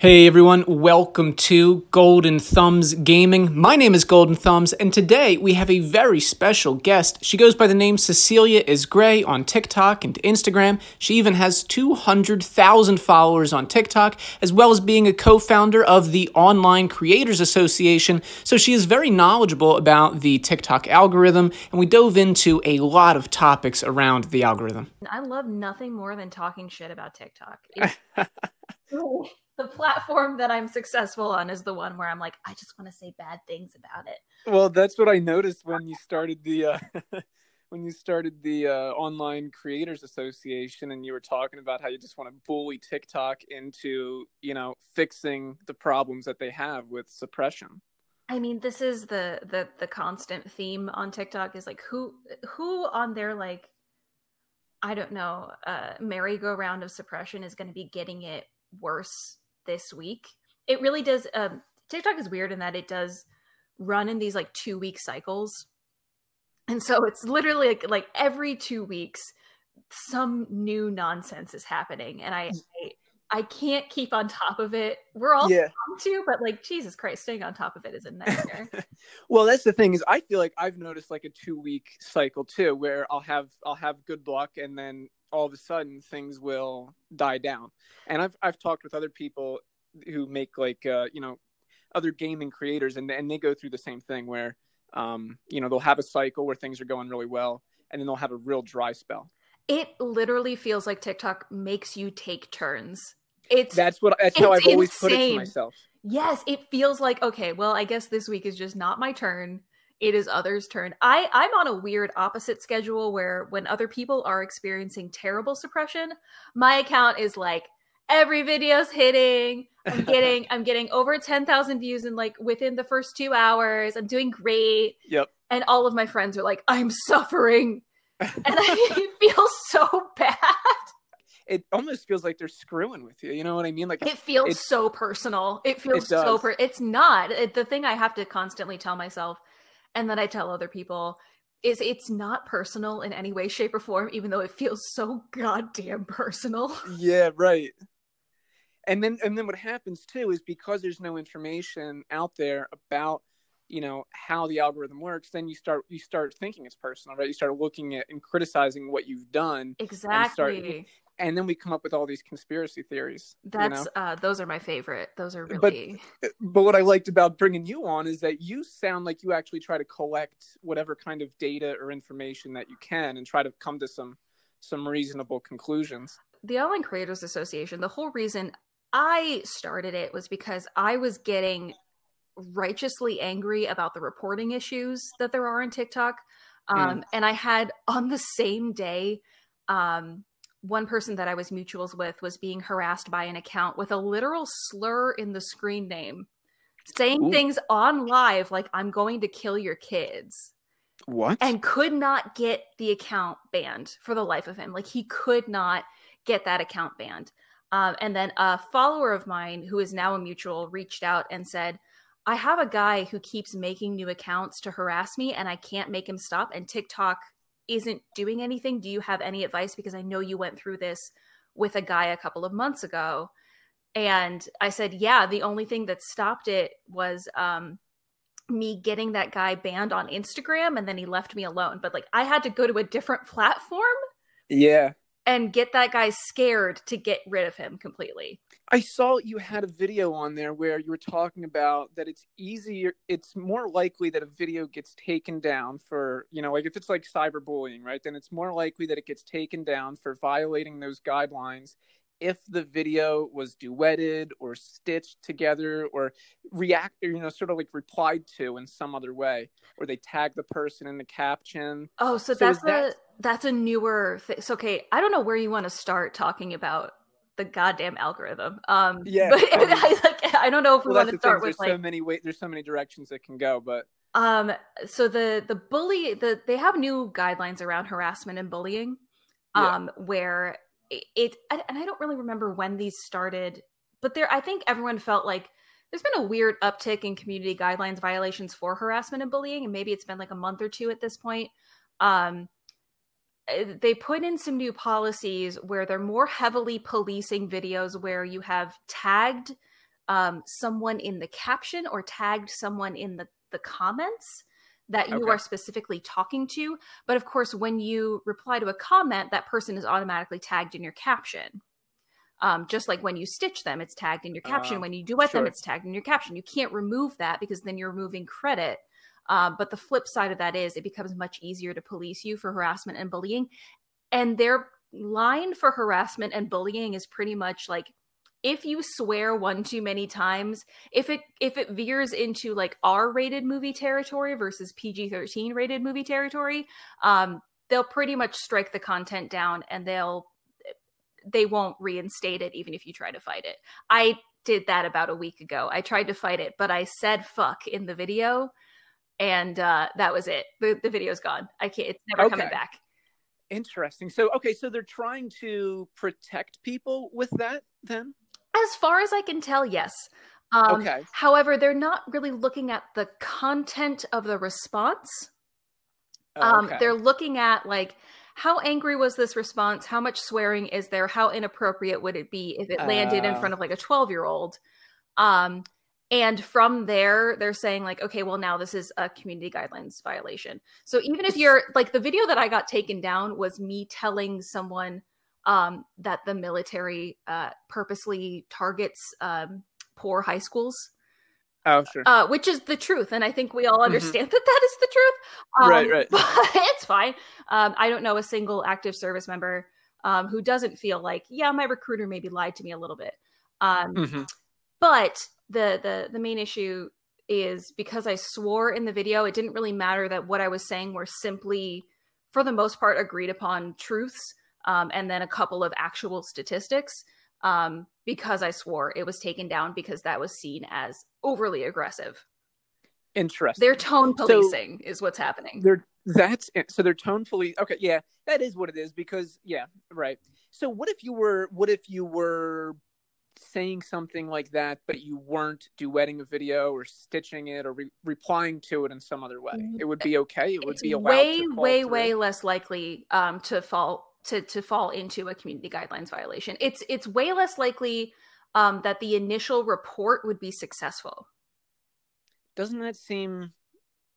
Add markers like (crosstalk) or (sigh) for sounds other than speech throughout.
Hey everyone, welcome to Golden Thumbs Gaming. My name is Golden Thumbs, and today we have a very special guest. She goes by the name Cecilia is Gray on TikTok and Instagram. She even has 200,000 followers on TikTok, as well as being a co founder of the Online Creators Association. So she is very knowledgeable about the TikTok algorithm, and we dove into a lot of topics around the algorithm. I love nothing more than talking shit about TikTok. (laughs) the platform that I'm successful on is the one where I'm like, I just want to say bad things about it. Well, that's what I noticed when you (laughs) started the uh, (laughs) when you started the uh, online creators association, and you were talking about how you just want to bully TikTok into you know fixing the problems that they have with suppression. I mean, this is the the the constant theme on TikTok is like who who on their like I don't know, uh merry-go-round of suppression is going to be getting it worse this week. It really does. Um, TikTok is weird in that it does run in these like two week cycles. And so it's literally like, like every two weeks, some new nonsense is happening. And I, I, I can't keep on top of it. We're all yeah. to, but like Jesus Christ, staying on top of it is a nightmare. (laughs) well, that's the thing is I feel like I've noticed like a two week cycle too, where I'll have I'll have good luck and then all of a sudden things will die down. And I've I've talked with other people who make like uh, you know other gaming creators, and and they go through the same thing where um, you know they'll have a cycle where things are going really well, and then they'll have a real dry spell. It literally feels like TikTok makes you take turns. It's that's what that's how I've insane. always put it to myself. Yes, it feels like okay. Well, I guess this week is just not my turn it is others' turn. I I'm on a weird opposite schedule where when other people are experiencing terrible suppression, my account is like every video's hitting. I'm getting (laughs) I'm getting over 10,000 views in like within the first 2 hours. I'm doing great. Yep. And all of my friends are like I'm suffering. and I (laughs) feel so bad. It almost feels like they're screwing with you. You know what I mean? Like it feels so personal. It feels it so per- it's not. It, the thing I have to constantly tell myself and then I tell other people is it's not personal in any way, shape, or form, even though it feels so goddamn personal. (laughs) Yeah, right. And then and then what happens too is because there's no information out there about you know how the algorithm works then you start you start thinking it's personal right you start looking at and criticizing what you've done exactly and then we come up with all these conspiracy theories. That's you know? uh, those are my favorite. Those are really. But, but what I liked about bringing you on is that you sound like you actually try to collect whatever kind of data or information that you can, and try to come to some some reasonable conclusions. The Online Creators Association. The whole reason I started it was because I was getting righteously angry about the reporting issues that there are in TikTok, um, mm. and I had on the same day. Um, one person that I was mutuals with was being harassed by an account with a literal slur in the screen name, saying Ooh. things on live like, I'm going to kill your kids. What? And could not get the account banned for the life of him. Like, he could not get that account banned. Um, and then a follower of mine who is now a mutual reached out and said, I have a guy who keeps making new accounts to harass me and I can't make him stop. And TikTok isn't doing anything, do you have any advice? Because I know you went through this with a guy a couple of months ago. And I said, yeah, the only thing that stopped it was um, me getting that guy banned on Instagram and then he left me alone. But like I had to go to a different platform. Yeah and get that guy scared to get rid of him completely. I saw you had a video on there where you were talking about that it's easier, it's more likely that a video gets taken down for, you know, like if it's like cyberbullying, right? Then it's more likely that it gets taken down for violating those guidelines if the video was duetted or stitched together or react or, you know sort of like replied to in some other way or they tag the person in the caption oh so, so that's a that... that's a newer thing so okay i don't know where you want to start talking about the goddamn algorithm um yeah but (laughs) I, like, I don't know if we well, want to start with there's like so many ways. there's so many directions it can go but um so the the bully the they have new guidelines around harassment and bullying um yeah. where it, and I don't really remember when these started, but there I think everyone felt like there's been a weird uptick in community guidelines violations for harassment and bullying, and maybe it's been like a month or two at this point. Um, they put in some new policies where they're more heavily policing videos where you have tagged um, someone in the caption or tagged someone in the, the comments that you Okay. are specifically talking to. But of course, when you reply to a comment, that person is automatically tagged in your caption. Um, just like when you stitch them, it's tagged in your caption. Uh, when you duet them, sure. it's tagged in your caption. You can't remove that because then you're removing credit. Um, but the flip side of that is it becomes much easier to police you for harassment and bullying. And their line for harassment and bullying is pretty much like if you swear one too many times, if it if it veers into like R rated movie territory versus PG thirteen rated movie territory, um, they'll pretty much strike the content down and they'll they won't reinstate it even if you try to fight it. I did that about a week ago. I tried to fight it, but I said fuck in the video and uh, that was it. The the video's gone. I can't it's never coming back. Interesting. So, okay, so they're trying to protect people with that then? As far as I can tell, yes. Um, Okay. However, they're not really looking at the content of the response. Oh, Um, okay. They're looking at like how angry was this response? How much swearing is there? How inappropriate would it be if it landed in Uh. front of like a twelve year old? Um, and from there, they're saying like, okay, well now this is a community guidelines violation. So even if you're like the video that I got taken down was me telling someone um, that the military uh, purposely targets um, poor high schools Oh, sure. uh, which is the truth, and I think we all understand (laughs) that that is the truth. Um, Right, right. (laughs) But it's fine. Um, I don't know a single active service member um, who doesn't feel like, yeah, my recruiter maybe lied to me a little bit. Um, Mhm. But the the the main issue is because I swore in the video, it didn't really matter that what I was saying were simply, for the most part, agreed upon truths, um, and then a couple of actual statistics. Um, because I swore, it was taken down because that was seen as overly aggressive. Interesting. They're tone So- policing is what's happening. They're that's it. so they're tonefully okay. Yeah, that is what it is because yeah, right. So what if you were what if you were saying something like that, but you weren't duetting a video or stitching it or re- replying to it in some other way? It would be okay. It would It's be way, way, through? way less likely um, to fall to to fall into a community guidelines violation. It's it's way less likely um, that the initial report would be successful. Doesn't that seem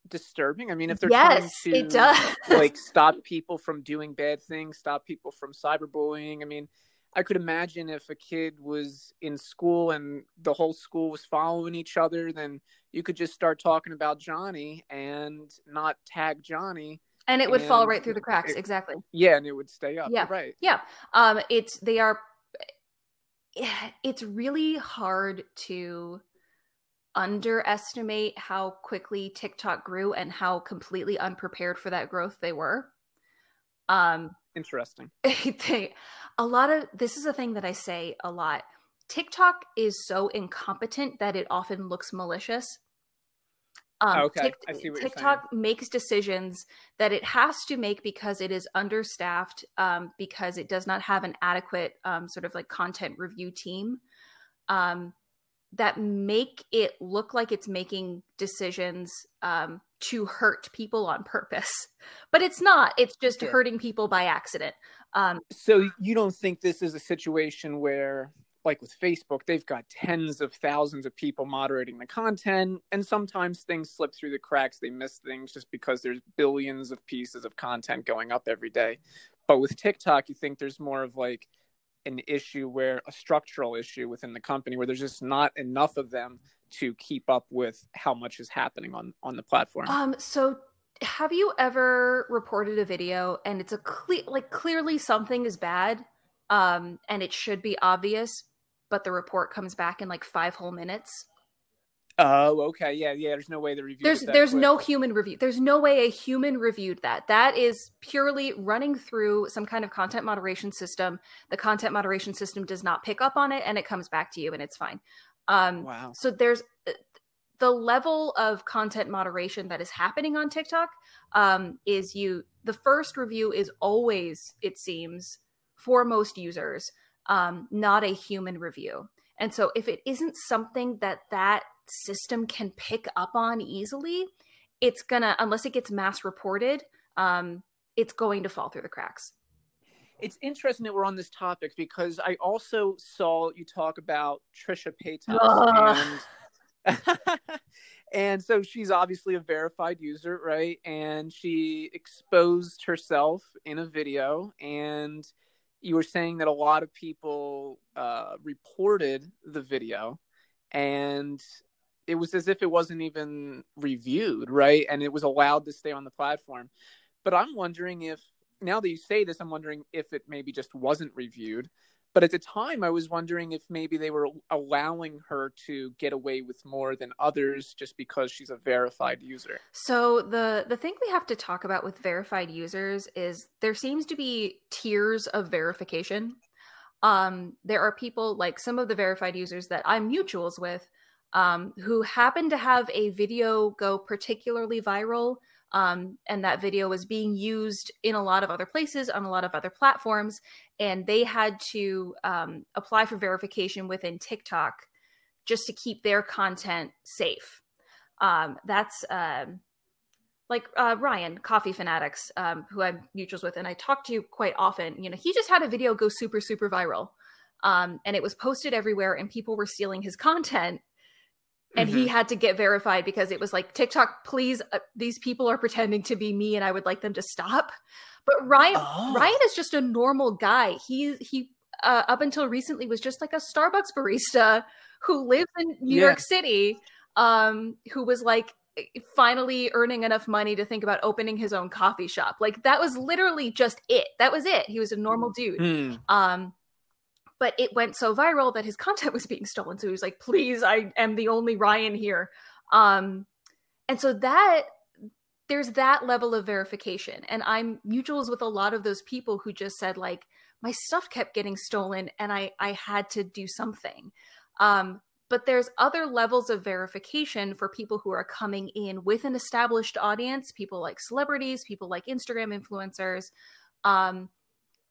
disturbing? I mean, if they're Yes, trying to it does. like stop people from doing bad things, stop people from cyberbullying. I mean, I could imagine if a kid was in school and the whole school was following each other, then you could just start talking about Johnny and not tag Johnny. and it would fall right through the cracks. it- Exactly. Yeah, and it would stay up. Yeah. Right. Yeah. Um, it's they are. It's really hard to underestimate how quickly TikTok grew and how completely unprepared for that growth they were. Um, Interesting. (laughs) they, a lot of this is a thing that I say a lot. TikTok is so incompetent that it often looks malicious. Um, Oh, okay. Tik- I see what you're TikTok makes decisions that it has to make because it is understaffed, um, because it does not have an adequate um, sort of like content review team um, that make it look like it's making decisions um, to hurt people on purpose. (laughs) But it's not. It's just hurting people by accident. Um, So you don't think this is a situation where, like with Facebook, they've got tens of thousands of people moderating the content, and sometimes things slip through the cracks. They miss things just because there's billions of pieces of content going up every day. But with TikTok, you think there's more of like an issue where a structural issue within the company where there's just not enough of them to keep up with how much is happening on on the platform. Um, so have you ever reported a video and it's a clear like clearly something is bad, um, and it should be obvious, but the report comes back in like five whole minutes? Oh, okay, yeah, yeah. There's no way to review. There's there's quick. no human review. There's no way a human reviewed that. That is purely running through some kind of content moderation system. The content moderation system does not pick up on it and it comes back to you and it's fine. Um, Wow. so there's uh, the level of content moderation that is happening on TikTok um, is you the first review is always it seems for most users um, not a human review. And so if it isn't something that that system can pick up on easily, it's gonna unless it gets mass reported, um, it's going to fall through the cracks. it's interesting that we're on this topic because I also saw you talk about Trisha Paytas and (laughs) and so she's obviously a verified user, right? And she exposed herself in a video and you were saying that a lot of people uh, reported the video and it was as if it wasn't even reviewed, right? And it was allowed to stay on the platform. But I'm wondering if now that you say this, I'm wondering if it maybe just wasn't reviewed. But at the time, I was wondering if maybe they were allowing her to get away with more than others just because she's a verified user. So the the thing we have to talk about with verified users is there seems to be tiers of verification. Um, there are people like some of the verified users that I'm mutuals with um, who happened to have a video go particularly viral um, and that video was being used in a lot of other places on a lot of other platforms. And they had to um, apply for verification within TikTok just to keep their content safe. Um, that's um, like uh, Ryan, Coffee Fanatics, um, who I'm mutuals with, and I talk to quite often. You know, he just had a video go super, super viral. Um, and it was posted everywhere, and people were stealing his content and mm-hmm. he had to get verified because it was like TikTok, please, uh, these people are pretending to be me, and I would like them to stop. But Ryan, oh. Ryan is just a normal guy. He he uh, up until recently was just like a Starbucks barista who lives in New yeah. York City, um, who was like finally earning enough money to think about opening his own coffee shop. Like that was literally just it. That was it. He was a normal dude. Mm. Um, but it went so viral that his (laughs) content was being stolen. So he was like, please, I am the only Ryan here. Um, and so that there's that level of verification. And I'm mutuals with a lot of those people who just said, like, my stuff kept getting stolen and I, I had to do something. Um, but there's other levels of verification for people who are coming in with an established audience, people like celebrities, people like Instagram influencers. Um,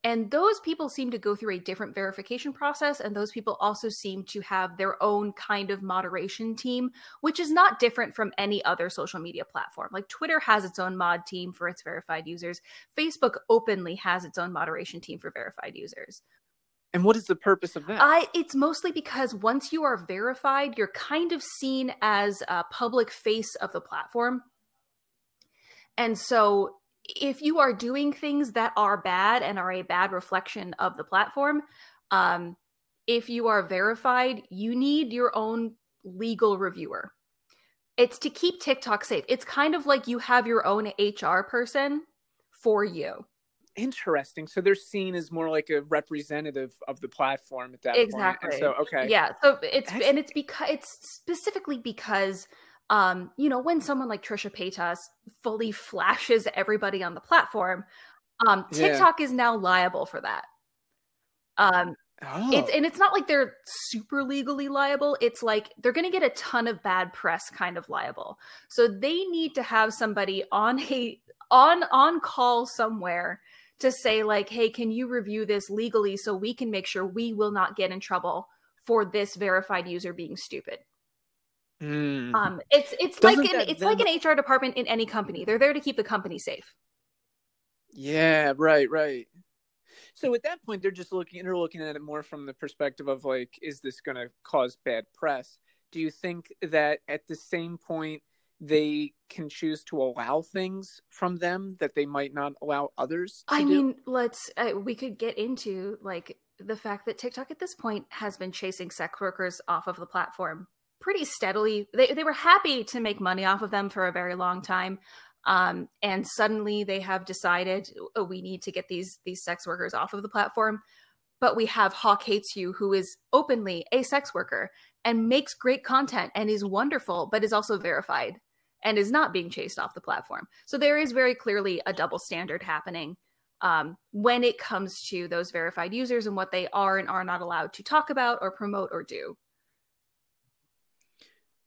and those people seem to go through a different verification process. And those people also seem to have their own kind of moderation team, which is not different from any other social media platform. Like Twitter has its own mod team for its verified users, Facebook openly has its own moderation team for verified users. And what is the purpose of that? I, it's mostly because once you are verified, you're kind of seen as a public face of the platform. And so if you are doing things that are bad and are a bad reflection of the platform, um, if you are verified, you need your own legal reviewer. It's to keep TikTok safe. It's kind of like you have your own HR person for you. Interesting. So they're seen as more like a representative of the platform at that exactly. point. Exactly. So okay. Yeah. So it's and it's because it's specifically because um, you know, when someone like Trisha Paytas fully flashes everybody on the platform, um, TikTok yeah. is now liable for that. Um, oh. it's and it's not like they're super legally liable. It's like they're going to get a ton of bad press, kind of liable. So they need to have somebody on a on on call somewhere to say like, "Hey, can you review this legally so we can make sure we will not get in trouble for this verified user being stupid." Mm. Um, it's it's Doesn't like an it's then... like an HR department in any company. They're there to keep the company safe. Yeah, right, right. So at that point, they're just looking they're looking at it more from the perspective of like, is this going to cause bad press? Do you think that at the same point they can choose to allow things from them that they might not allow others? I do? mean, let's uh, we could get into like the fact that TikTok at this point has been chasing sex workers off of the platform pretty steadily. They, they were happy to make money off of them for a very long time. Um, and suddenly they have decided oh, we need to get these these sex workers off of the platform. But we have Hawk Hates You, who is openly a sex worker and makes great content and is wonderful, but is also verified and is not being chased off the platform. So there is very clearly a double standard happening um, when it comes to those verified users and what they are and are not allowed to talk about or promote or do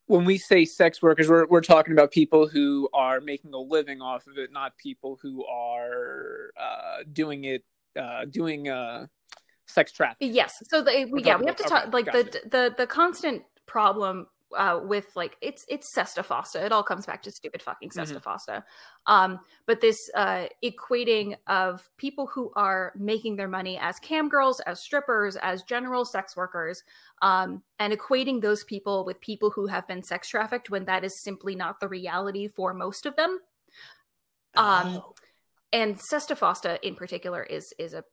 when we say sex workers, we're we're talking about people who are making a living off of it, not people who are uh, doing it, uh, doing uh, sex trafficking. Yes. So the, yeah, we have to talk like gotcha. the the the constant problem uh, with like it's it's Sesta Fosta. It all comes back to stupid fucking Sesta mm-hmm. Fosta. Um, but this uh, equating of people who are making their money as cam girls, as strippers, as general sex workers, um, and equating those people with people who have been sex trafficked when that is simply not the reality for most of them. Um, oh. and Sesta Fosta in particular is is a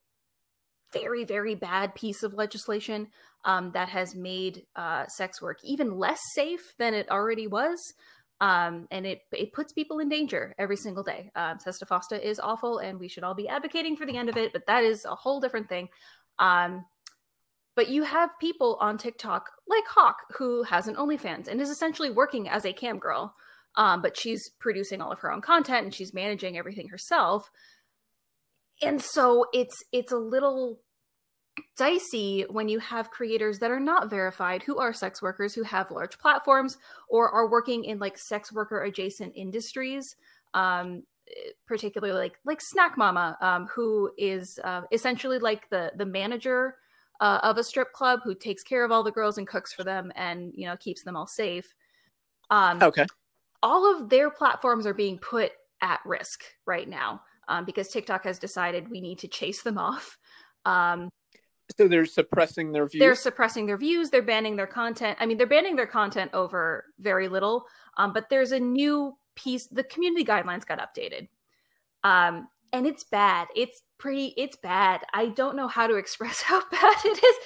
very very bad piece of legislation um, that has made uh, sex work even less safe than it already was. Um, and it it puts people in danger every single day. Um, Fosta is awful, and we should all be advocating for the end of it. But that is a whole different thing. Um, but you have people on TikTok like Hawk, who has an OnlyFans and is essentially working as a cam girl. Um, but she's producing all of her own content and she's managing everything herself. And so it's it's a little dicey when you have creators that are not verified who are sex workers who have large platforms or are working in like sex worker adjacent industries um, particularly like like snack mama um, who is uh, essentially like the the manager uh, of a strip club who takes care of all the girls and cooks for them and you know keeps them all safe. Um, okay. all of their platforms are being put at risk right now um, because tiktok has decided we need to chase them (laughs) off. Um, so they're suppressing their views. They're suppressing their views. They're banning their content. I mean, they're banning their content over very little. Um, but there's a new piece. The community guidelines got updated, um, and it's bad. It's pretty. It's bad. I don't know how to (laughs) express how bad it is.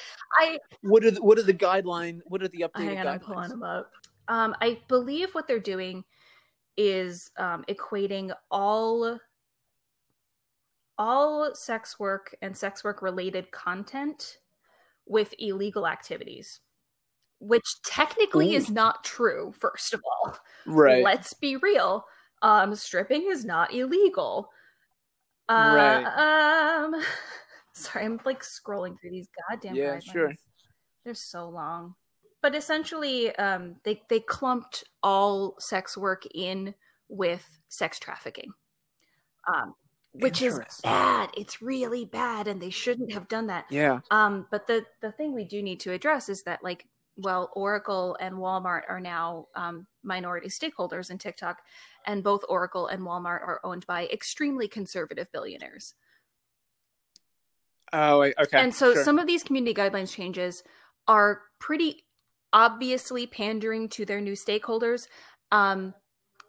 I what are the, what are the guideline? What are the updated guidelines? I'm pulling them up. Um, I believe what they're doing is um, equating all all sex work and sex work related content with illegal activities, which technically Ooh. is not true, first of all. Right. Let's be real. Um, stripping is not illegal. Uh, right. Um, (laughs) sorry, I'm like scrolling through these goddamn yeah, guidelines. sure. They're so long. But essentially, um, they they clumped all sex work in with sex trafficking. Um, which is bad. It's really bad, and they shouldn't have done that. Yeah. Um, but the the thing we do need to address is that like, well, Oracle and Walmart are now um, minority stakeholders in TikTok, and both Oracle and Walmart are owned by extremely conservative billionaires. Oh, okay. And so sure. some of these community guidelines changes are pretty obviously pandering to their new stakeholders. Um,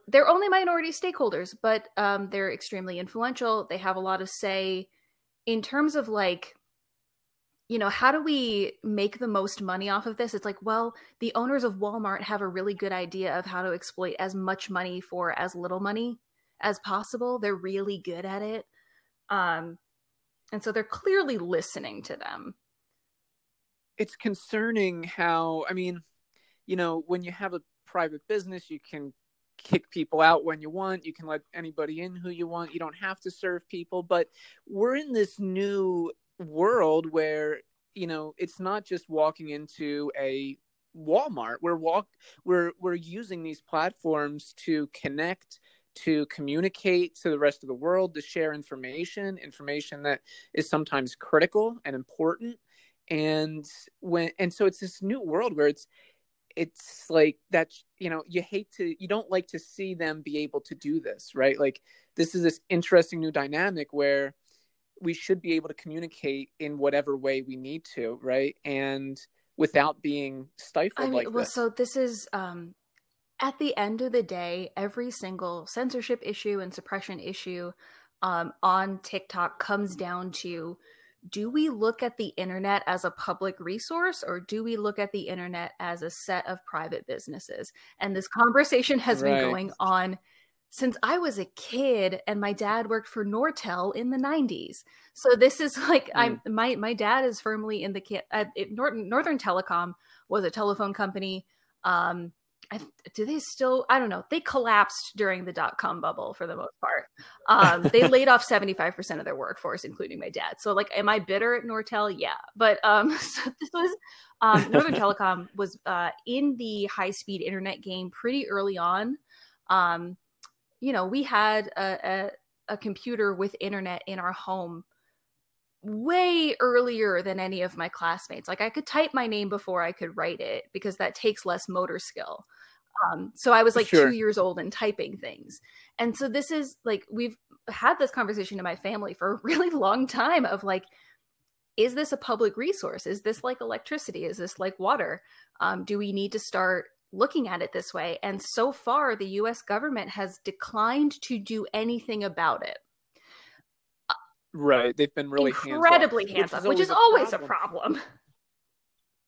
they're only minority stakeholders, but um, they're extremely influential. They have a lot of say in terms of like, you know, how do we make the most money off of this? It's like, well, the owners of Walmart have a really good idea of how to exploit as much money for as little money as possible. They're really good at it. Um, and so they're clearly listening to them. It's concerning how, I mean, you know, when you have a private business, you can kick people out when you want. You can let anybody in who you want. You don't have to serve people. But we're in this new world where, you know, it's not just walking into a Walmart. We're walk we're we're using these platforms to connect to communicate to the rest of the world, to share information, information that is sometimes critical and important. And when and so it's this new world where it's it's like that you know you hate to you don't like to see them be able to do this right like this is this interesting new dynamic where we should be able to communicate in whatever way we need to right and without being stifled I mean, like well this. so this is um at the end of the day every single censorship issue and suppression issue um, on tiktok comes down to do we look at the internet as a public resource or do we look at the internet as a set of private businesses? And this conversation has right. been going on since I was a kid and my dad worked for Nortel in the 90s. So this is like mm. I'm my my dad is firmly in the uh, Northern Northern Telecom was a telephone company um I, do they still? I don't know. They collapsed during the dot com bubble for the most part. Um, they (laughs) laid off seventy five percent of their workforce, including my dad. So, like, am I bitter at Nortel? Yeah, but um, (laughs) so this was um, Northern (laughs) Telecom was uh, in the high speed internet game pretty early on. Um, you know, we had a, a, a computer with internet in our home way earlier than any of my classmates. Like I could type my name before I could write it because that takes less motor skill. Um, so I was like sure. two years old and typing things. And so this is like, we've had this conversation in my family for a (laughs) really long time of like, is this a public resource? Is this like electricity? Is this like water? Um, do we need to start looking at it this way? And so far, the US government has declined to do anything about it. Right. They've been really incredibly hands off, which, which, is always a problem.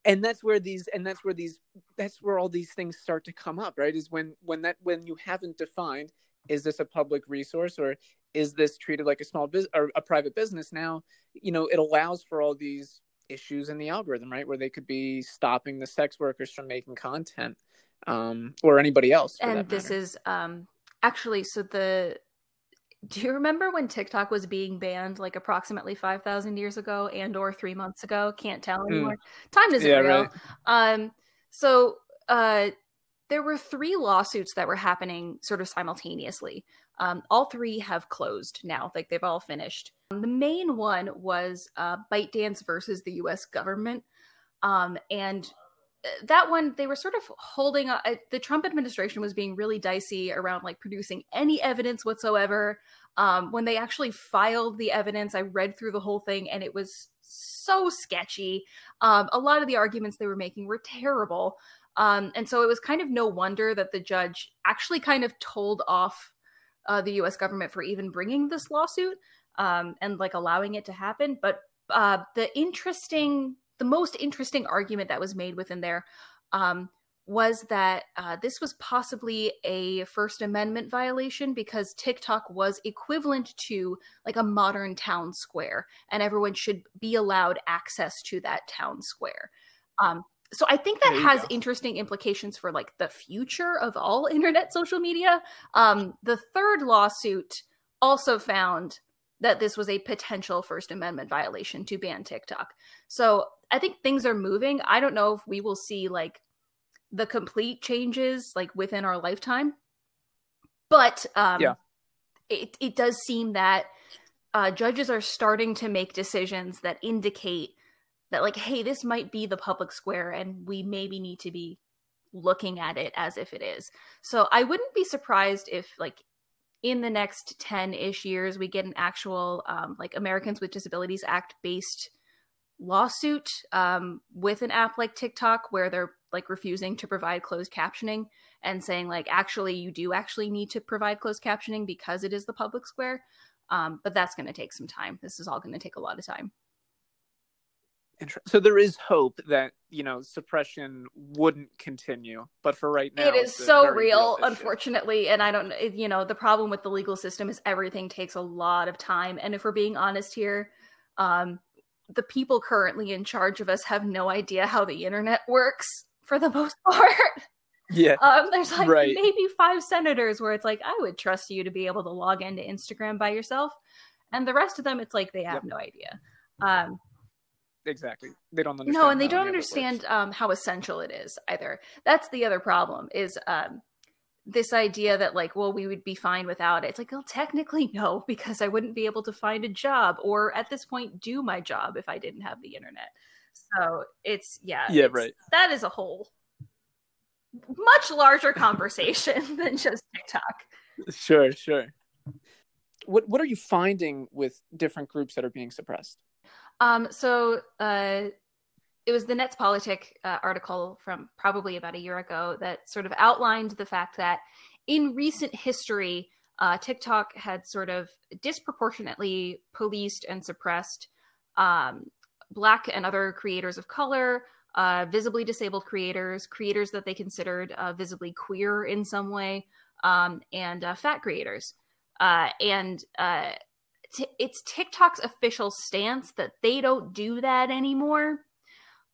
And that's where these and that's where these that's where all these things start to come up, right? Is when when that when you haven't defined is this a public resource or is this treated like a small business or a private business now, you know, it allows for all these issues in the algorithm, right? Where they could be stopping the sex workers from making content um or anybody else. And this is um actually so the do you remember when TikTok was being banned like approximately 5,000 years ago and or 3 months ago? Can't tell hmm. anymore. Mm. Time isn't yeah, real. Right. Um so uh there were three lawsuits that were happening sort of simultaneously. Um, all three have closed now, like they've all finished. The main one was uh, ByteDance versus the US government. Um, and that one they were sort of holding uh, the trump administration was being really dicey around like producing any evidence whatsoever. Um, when they actually filed the evidence i read through the whole thing and it was so sketchy. Um, a lot of the arguments they were making were terrible. Um, and so it was kind of no wonder that the judge actually kind of told off uh, the us government for even bringing this lawsuit um, and like allowing it to happen. But uh, the interesting the most interesting argument that was made within there um, was that uh, this was possibly a First Amendment violation because TikTok was equivalent to like a modern town square, and everyone should be allowed access to that town square. Um, so I think that has go. interesting implications for like the future of all (laughs) internet social media. Um, the third lawsuit also found that this was a potential First Amendment violation to ban TikTok. So I think things are moving. I don't know if we will see like the complete changes like within our lifetime, but um, yeah, it it does seem that uh, judges are starting to make decisions that indicate that like, hey, this might be the public square, and we maybe need to be looking at it as if it is. So I wouldn't be surprised if like in the next 10-ish years we get an actual um, like americans with disabilities act based lawsuit um, with an app like TikTok where they're like refusing to provide closed captioning and saying like actually you do actually need to provide closed captioning because it is the public square. Um, but that's going to take some time. This is all going to take a lot of time. So there is hope that you know suppression wouldn't continue, but for right now, it is so real, real unfortunately. And I don't, you know, the problem with the legal system is everything takes a lot of time. And if we're being honest here, um, the people currently in charge of us have no idea how the internet works for the (laughs) most part. Yeah. Um, there's like right. maybe five senators where it's like, I would trust you to be able to log into Instagram by yourself. And the rest of them, it's like they have yep. no idea. Um, exactly. They don't understand. No, and they don't understand um, how essential it is either. That's the other problem is um, this idea that like well we would be fine without it it's like well technically (laughs) no because i wouldn't be able to find a job or at this point do my job if i didn't have the internet so it's yeah yeah it's, right that is a whole much larger conversation (laughs) than just tiktok sure sure what what are you finding with different groups that are being suppressed um so uh it was the Netzpolitik uh, article from probably about a year ago that sort of outlined the fact that in recent history, uh, TikTok had sort of disproportionately policed and suppressed um, Black and other creators of color, uh, visibly disabled creators, creators that they considered uh, visibly queer in some way, um, and uh, fat creators. Uh, and it's TikTok's official stance that they don't do that anymore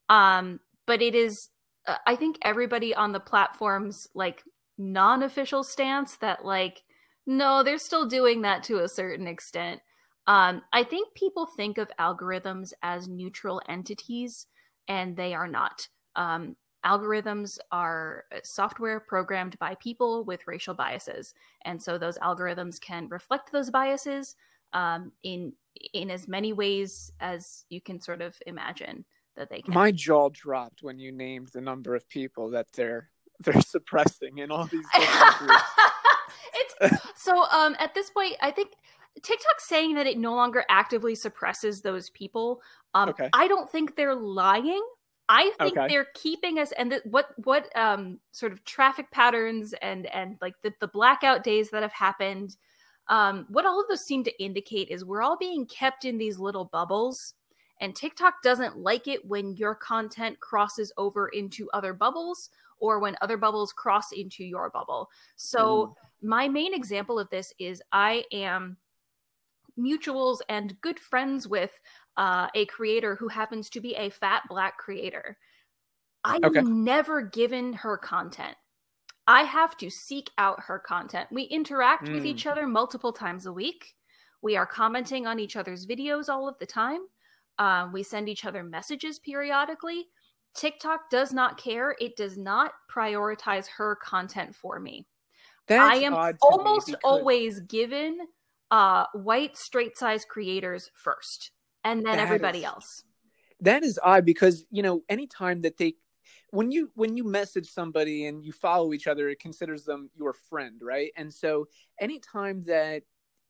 um, but it is, uh, I think everybody on the platform's like non-official stance that like, no, they're still doing that to a certain extent. Um, I think people think of algorithms as neutral entities, and they are not. Um, algorithms are uh, software programmed by people with racial biases, and so those algorithms can reflect those biases um, in in as many ways as you can sort of imagine that they can. My jaw dropped when you named the number of people that they're (laughs) they're suppressing in all these different (laughs) groups. it's so um at this point I think TikTok's saying that it no longer actively suppresses those people. Um Okay. I don't think they're lying. I think Okay. they're keeping us and the, what what um sort of traffic patterns and and like the, the blackout days that have happened um what all of those seem to indicate is we're all being kept in these little bubbles and TikTok doesn't like it when your content crosses over into other bubbles or when other bubbles cross into your bubble. So my main example of this is I am mutuals and good friends with uh, a creator who happens to be a fat black creator. I've Okay. never given her content. I have to seek out her content. We interact with Mm. each other multiple times a week. We are commenting on each other's videos all of the time. Um, we send each other messages periodically. TikTok does not care. It does not prioritize her content for me. That's I am odd to me almost because- always given uh, white straight size creators first, and then That everybody is- else. that is odd because you know anytime that they when you when you message somebody and you follow each other it considers them your friend right and so anytime that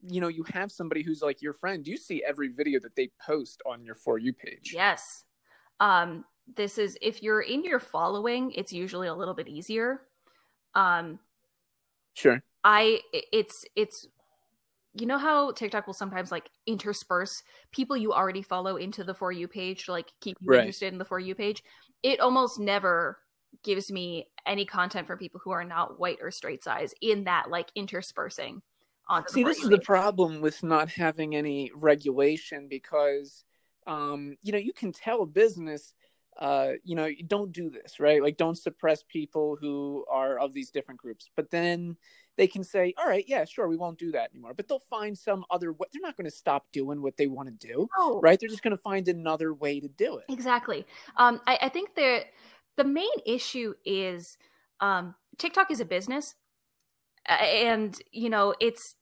you know you have somebody who's like your friend you see every video that they post on your for you page Yes. Um, this is if you're in your following, it's usually a little bit easier. Um, sure I it's it's you know how TikTok will sometimes like intersperse people you already follow into the for you page to like keep you Right. interested in the for you page. It almost never gives me any content for people who are not white or straight size in that like interspersing on see this is the problem with not having any regulation because um you know you can tell a business uh you know don't do this right? Like don't suppress people who are of these different groups. But then they can say all right yeah sure we won't do that anymore but they'll find some other way they're not going to stop doing what they want to do No. right they're just going to find another way to do it Exactly. Um, I, I think the the main issue is um, TikTok is a business, and you know it's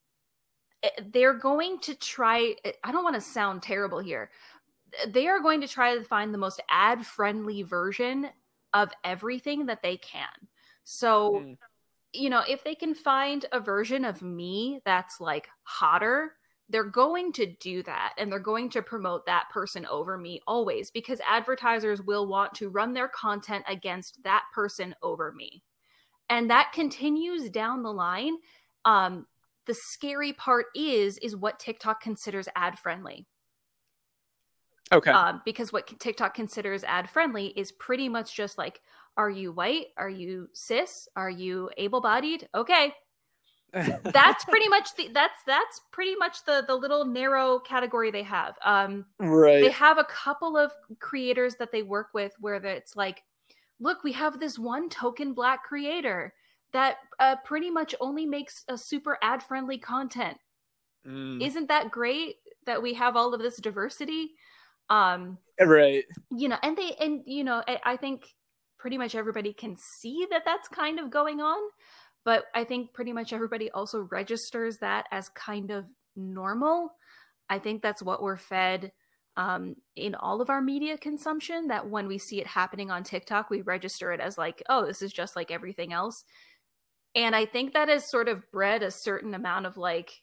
eh, they're going to try. I don't want to sound terrible here. They are going to try to find the most ad friendly version of everything that they can. So Mm. You know, if they can find a version of me that's like hotter, they're going to do that and they're going to promote that person over me always because advertisers will want to run their content against that person over me. And that continues down the line. Um, the scary part is is what TikTok considers ad friendly. okay Um, because what TikTok considers ad friendly is pretty much just like, are you white? Are you cis? Are you able bodied? Okay, (laughs) that's pretty much the that's that's pretty much the the little narrow category they have. Um, right they have a couple of creators that they work with where it's like, look, we have this one token black creator that uh, pretty much only makes a super ad friendly content Mm. isn't that great that we have all of this diversity um right you know and they and you know I, I think pretty much everybody can see that that's kind of going on but i think pretty much everybody also registers that as kind of normal. I think that's what we're fed um, in all of our media consumption that when we see it happening on tiktok we register it as like oh this is just like everything else. And i think that has sort of bred a certain amount of like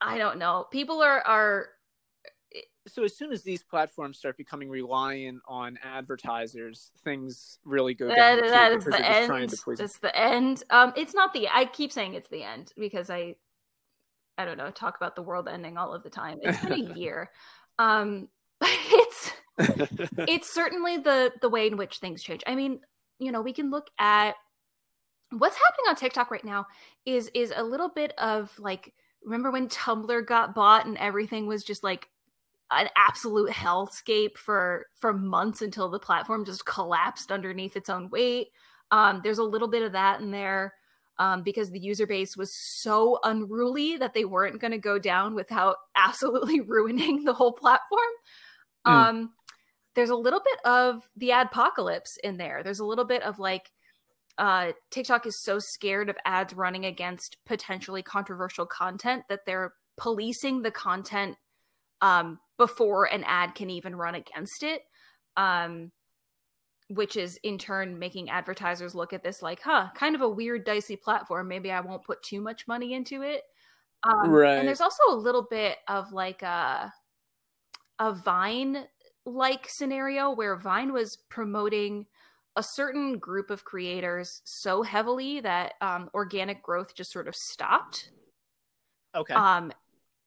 i don't know people are are so as soon as these platforms start becoming reliant on advertisers things really go down that, the that is the end. It's the end. Um, it's not the. I keep saying it's the end because I, I don't know, talk about the world ending all of the time. It's been a (laughs) year. Um, (laughs) it's (laughs) it's certainly the the way in which things change. I mean, you know, we can look at what's happening on TikTok right now. Is is a little bit of like remember when Tumblr got bought and everything was just like an absolute hellscape for for months until the platform just collapsed underneath its own weight. Um, there's a little bit of that in there um, because the user base was so unruly that they weren't going to go down without (laughs) absolutely ruining the whole platform. Mm. Um, there's a little bit of the adpocalypse in there. There's a little bit of like uh, TikTok is so scared of ads running against potentially controversial content that they're policing the content um, before an ad can even run against it. Um, which is in turn making advertisers look at this like, huh, kind of a weird, dicey platform. Maybe I won't put too much money into it. Um, right. And there's also a little bit of like a a Vine like scenario where Vine was promoting a certain group of creators so heavily that um, organic growth just sort of stopped. Okay. Um,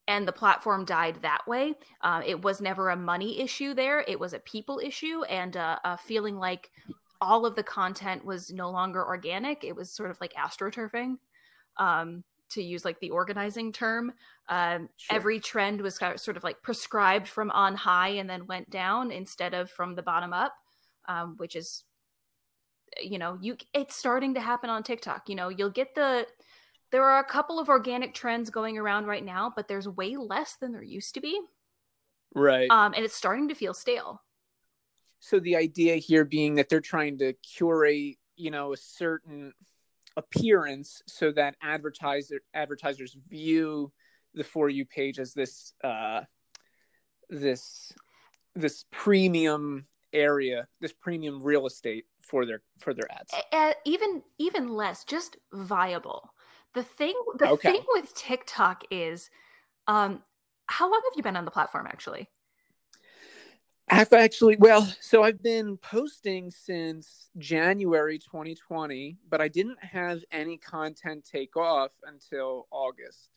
and the platform died that way. Uh, it was never a money issue there; it was a people issue and uh, a feeling like all of the content was no longer organic. It was sort of like astroturfing, um, to use like the organizing term. Um, sure. Every trend was sort of like prescribed from on high and then went down instead of from the bottom up, um, which is, you know, you it's starting to happen on TikTok. You know, you'll get the there are a couple of organic trends going around right now, but there's way less than there used to be. Right. Um, and it's starting to feel stale. So the idea here being that they're trying to curate, you know, a certain appearance so that advertiser advertisers view the for you page as this uh this this premium area, this premium real estate for their for their ads. Uh, even even less, just viable. The thing the okay. thing with TikTok is um how long have you been on the platform actually? I've actually well, so I've been posting since January 2020, but I didn't have any content take off until August.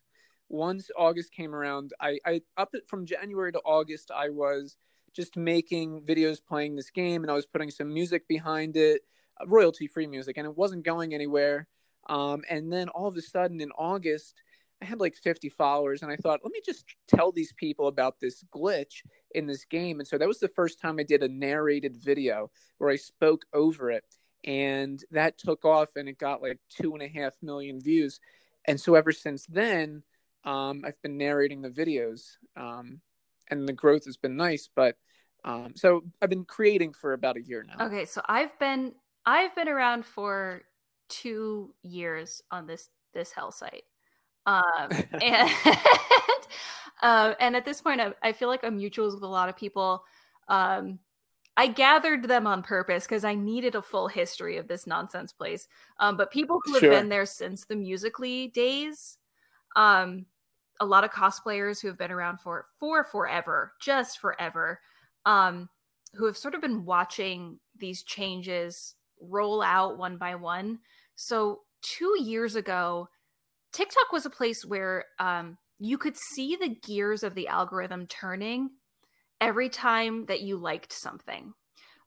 Once August came around, I, I up it from January to August, I was just making videos playing this game and I was putting some music behind it, royalty free music, and it wasn't going anywhere. Um, and then all of a sudden in August, I had like 50 followers, and I thought, let me just tell these people about this glitch in this game. And so that was the first time I did a narrated video where I spoke over it. And that took off and it got like two and a half million views. And so ever since then, um, I've been narrating the videos. Um, and the growth has been nice. But um, so I've been creating for about a year now. Okay. So I've been I've been around for two years on this this hell site. (laughs) Um, and uh, (laughs) and at this point I, I, feel like i'm mutuals with a lot of people. Um, i gathered them on purpose because i needed a full history of this nonsense place. Um, but people who have sure. been there since the Musical.ly days um, a lot of cosplayers who have been around for for forever just forever um, who have sort of been watching these changes roll out one by one so two years ago, TikTok was a place where um, you could see the gears of the algorithm turning every time that you liked something.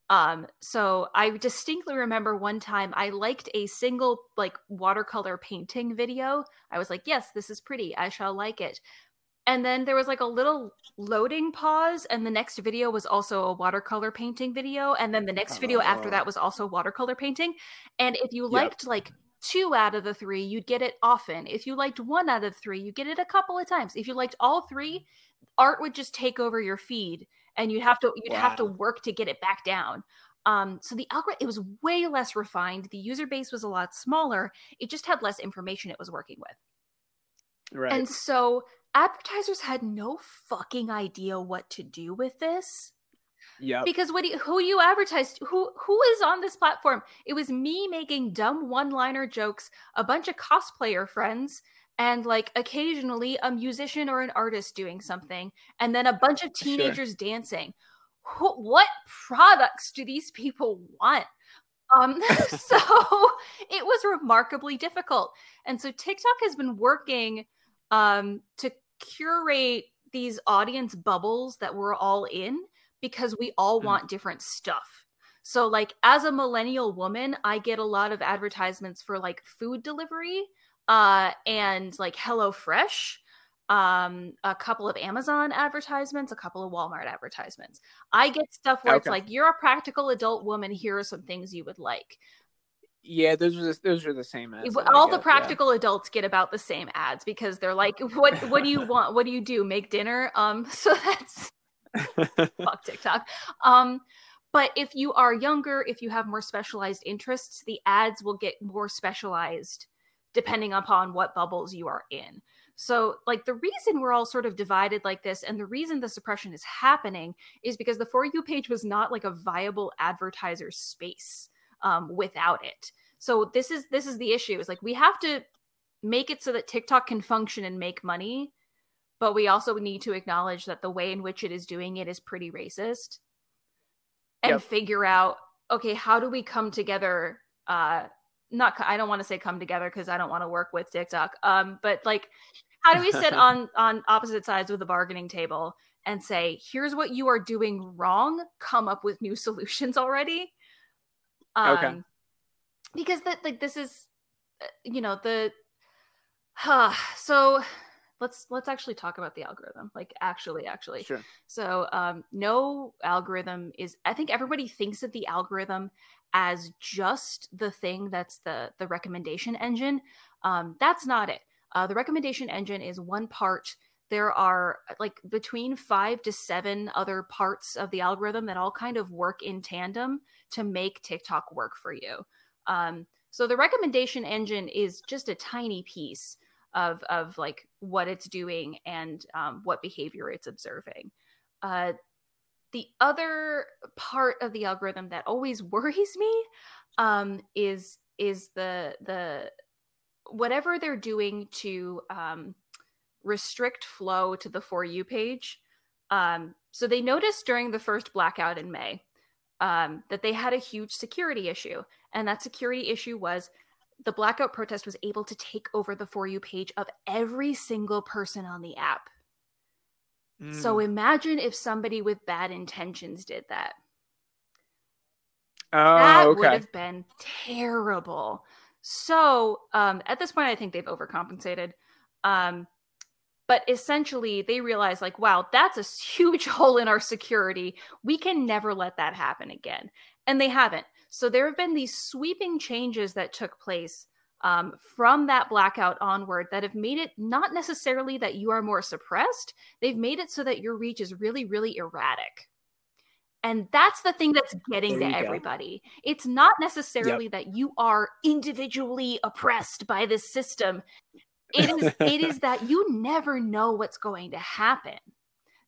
Um, so I distinctly remember one time I liked a single like watercolor painting video. I was like, yes, this is pretty. I shall like it. And then there was like a little loading pause, and the next video was also a watercolor painting video. And then the next video after that oh. was also watercolor painting. And if you liked yep. like two out of the three, you'd get it often. If you liked one out of three, you get it a couple of times. If you liked all three, art would just take over your feed and you'd have to you'd wow. have to work to get it back down. Um, so the algorithm it was way less refined. The user base was a lot smaller. It just had less information it was working with. Right. And so advertisers had no fucking idea what to do with this. Yeah. Because what you, who you advertised, who who is on this platform? It was me making dumb one-liner jokes, a bunch of cosplayer friends, and like occasionally a musician or an artist doing something, and then a bunch of teenagers sure. dancing. Who, what products do these people want? Um, (laughs) so it was remarkably difficult, and so TikTok has been working um, to curate these audience bubbles that we're all in because we all mm. want different stuff. So like as a millennial woman, I get a lot of advertisements for like food delivery uh and like HelloFresh, um a couple of Amazon advertisements, a couple of Walmart advertisements. I get stuff where okay. it's like you're a practical adult woman, here are some things you would like. Yeah, those are the, those are the same ads. All the practical yeah. adults get about the same ads because they're like, "What what do you (laughs) want? What do you do? Make dinner?" Um, (laughs) so that's fuck TikTok. Um, but if you are younger, if you have more specialized interests, the ads will get more specialized depending upon what bubbles you are in. So, like, the reason we're all sort of divided like this, and the reason the suppression is happening, is because the For You page was not like a viable advertiser space um, without it. So this is this is the issue. Is like we have to make it so that TikTok can function and make money, but we also need to acknowledge that the way in which it is doing it is pretty racist, and yep. figure out okay how do we come together uh not I don't want to say come together because I don't want to work with TikTok. Um, but like, how do we sit (laughs) on on opposite sides of the bargaining table and say, here's what you are doing wrong. Come up with new (laughs) solutions already. Um, okay. Because that like this is, uh, you know the. Huh, so let's let's actually talk about the algorithm like actually actually sure so um no algorithm is i think everybody thinks of the algorithm as just the thing that's the the recommendation engine. Um, that's not it. Uh, the recommendation engine is one part. There are like between five to seven other parts of the algorithm that all kind of work in tandem to make TikTok work for you. Um, so the recommendation engine is just a tiny piece of of like what it's doing and um, what behavior it's observing. Uh, the other part of the algorithm that always (laughs) worries me um, is is the the whatever they're doing to um, restrict flow to the for you page. Um, so they noticed during the first blackout in May um, that they had a huge security issue, and that security issue was the blackout protest was able to take over the for you page of every single person on the app. So mm. imagine if somebody with bad intentions did that. Oh, that okay. would have been terrible. So um, at this point, I think they've overcompensated. Um, but essentially, they realize, like, wow, that's a huge (laughs) hole in our security. We can never let that happen again. And they haven't. So there have been these sweeping changes that took place um, from that blackout onward that have made it not necessarily that you are more suppressed, they've made it so that your reach is really, really erratic. And that's the thing that's getting there to everybody. Go. It's not necessarily yep. that you are individually oppressed by this system. It is (laughs) it is that you never know what's going to happen.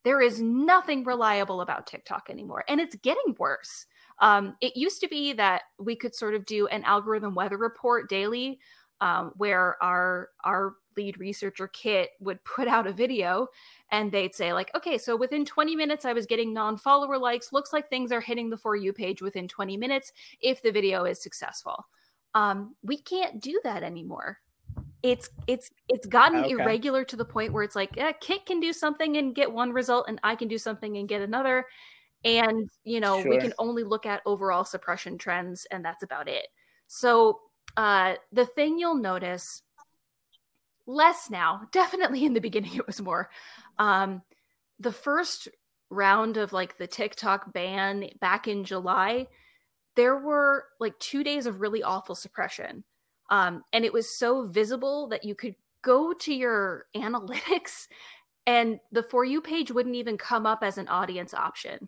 There is nothing reliable about TikTok anymore, and it's getting worse. Um, it used to be that we could sort of do an algorithm weather report daily, um, where our our lead researcher Kit would put out a video, and they'd say like, okay, so within 20 minutes I was getting non-follower likes. Looks like things are hitting the for you page within 20 minutes if the video is successful. Um, we can't do that anymore it's it's it's gotten okay. irregular to the point where it's like yeah, Kit can do something and get one result, and I can do something and get another and you know sure. we can only look at overall suppression trends and that's about it so uh the thing you'll notice less now (laughs) definitely in the beginning it was more um the first round of like the tiktok ban back in july there were like two days of really awful suppression um and it was so visible that you could go to your (laughs) analytics and the for you page wouldn't even come up as an audience option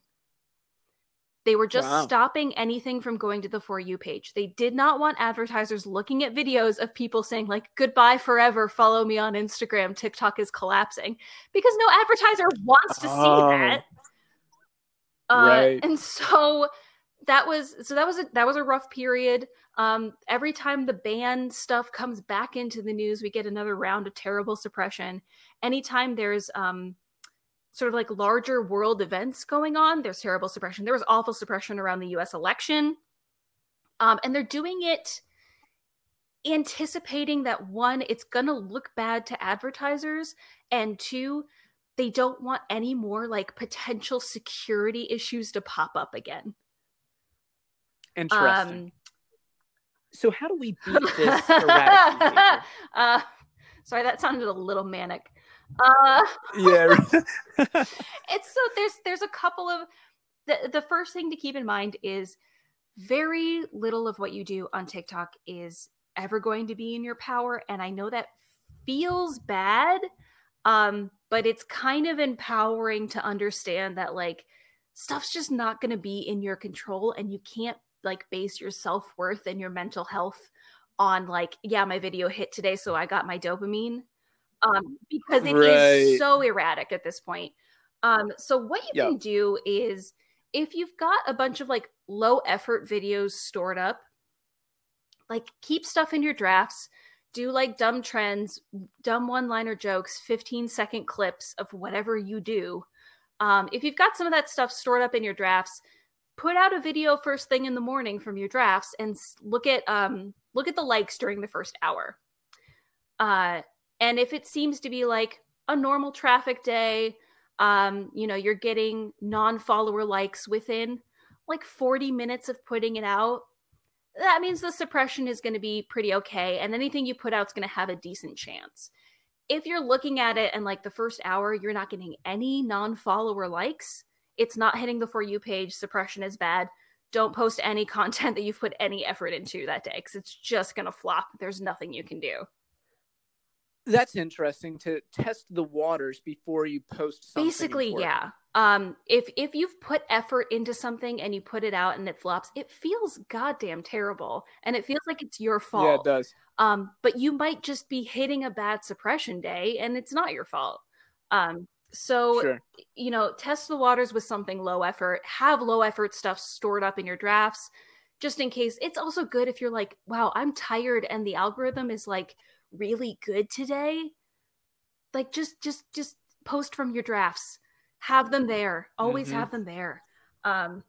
they were just wow. stopping anything from going to the For You page. They did not want advertisers looking at videos of people saying, like, goodbye forever, follow me on Instagram, TikTok is collapsing, because no advertiser wants to oh. see that. Uh, right. And so that was so that was a that was a rough period. Um, every time the ban stuff comes back into the news, we get another round of terrible suppression. Anytime there's um, sort of like larger world events going on, there's terrible suppression. There was awful suppression around the US election. Um, and they're doing it anticipating that one, it's to look bad to advertisers, and two, they don't want any more like potential security issues to pop up again. Interesting. Um, so, how do we beat (laughs) this (laughs) uh, sorry, that sounded a little manic. Uh, yeah. (laughs) it's so there's there's a couple of the the first thing to keep in mind is very little of what you do on TikTok is ever going to be in your power and I know that feels bad um but it's kind of empowering to understand that like stuff's just not going to be in your control and you can't like base your self-worth and your mental health on like yeah my video hit today so I got my dopamine um, because it Right. is so erratic at this point. Um, so what you Yep. can do is if you've got a bunch of like low effort videos stored up, like keep stuff in your drafts, do like dumb trends, dumb one liner jokes, 15 second clips of whatever you do. Um, if you've got some of that stuff stored up in your drafts, put out a video first thing in the morning from your drafts and look at um, look at the likes during the first hour. Uh, and if it seems to be like a normal traffic day, um, you know, you're getting non-follower likes within like 40 minutes of putting it out, that means the suppression is going to be pretty okay and anything you put out is going to have a decent chance. If you're looking at it and like the first hour you're not getting any non-follower likes, it's not hitting the for you page, suppression is bad. Don't post any (laughs) content that you've put any effort into that day cuz it's just going to flop. There's nothing you can do. That's interesting to test the waters before you post something. basically yeah um if if you've put effort into something and you put it out and it flops it feels goddamn terrible and it feels like it's your fault. Yeah, it does. um but you might just be hitting a bad suppression day and it's not your fault um so Sure. you know test the waters with something low effort. Have low effort stuff stored up in your drafts just in case. It's also good if you're like wow i'm tired and the algorithm is like really good today. Like just just just post from your drafts. Have them there. Always Mhm. have them there. Um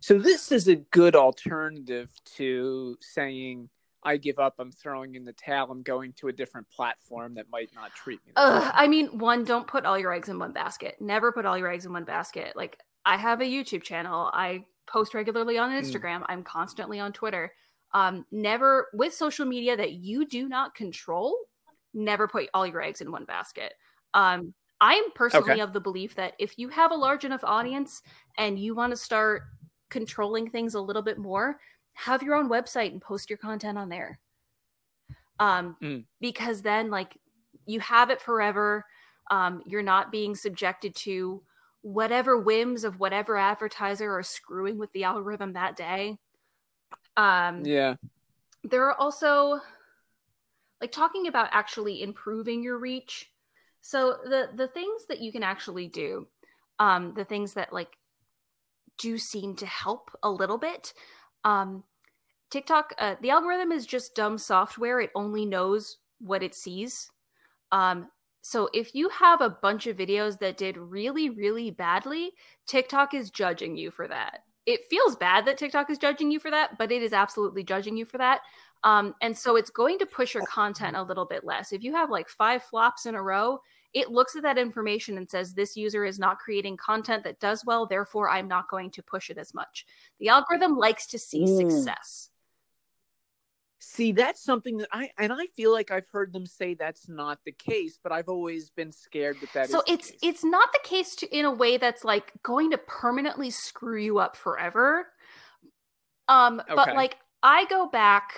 So this is a good alternative to saying I give up, I'm throwing in the towel, I'm going to a different platform that might not treat me. ugh, i mean one don't put all your eggs in one basket never put all your eggs in one basket like i have a youtube channel i post regularly on Mm. instagram i'm constantly on twitter um never with social media that you do not control never put all your eggs in one basket um i am personally Okay. of the belief that if you have a large enough audience and you want to start controlling things a little bit more have your own website and post your content on there um Mm. because then like you have it forever um you're not being subjected to whatever whims of whatever advertiser are screwing with the algorithm that day um Yeah. there are also like talking about actually improving your reach so the the things that you can actually do um the things that like do seem to help a little bit um tiktok uh, the algorithm is just dumb software it only knows what it sees um so if you have a bunch of videos that did really really badly tiktok is judging you for that it feels bad that TikTok is judging you for that, but it is absolutely judging you for that. Um, and so it's going to push your content a little bit less. If you have like five flops in a row, it looks at that information and says, this user is not creating content that does well, therefore I'm not going to push it as much. The algorithm likes to see Ooh. success. See, that's something that I and I feel like I've heard them say that's not the case, but I've always been scared that that is. so it's it's not the case to, in a way that's like going to permanently screw you up forever um but like i go back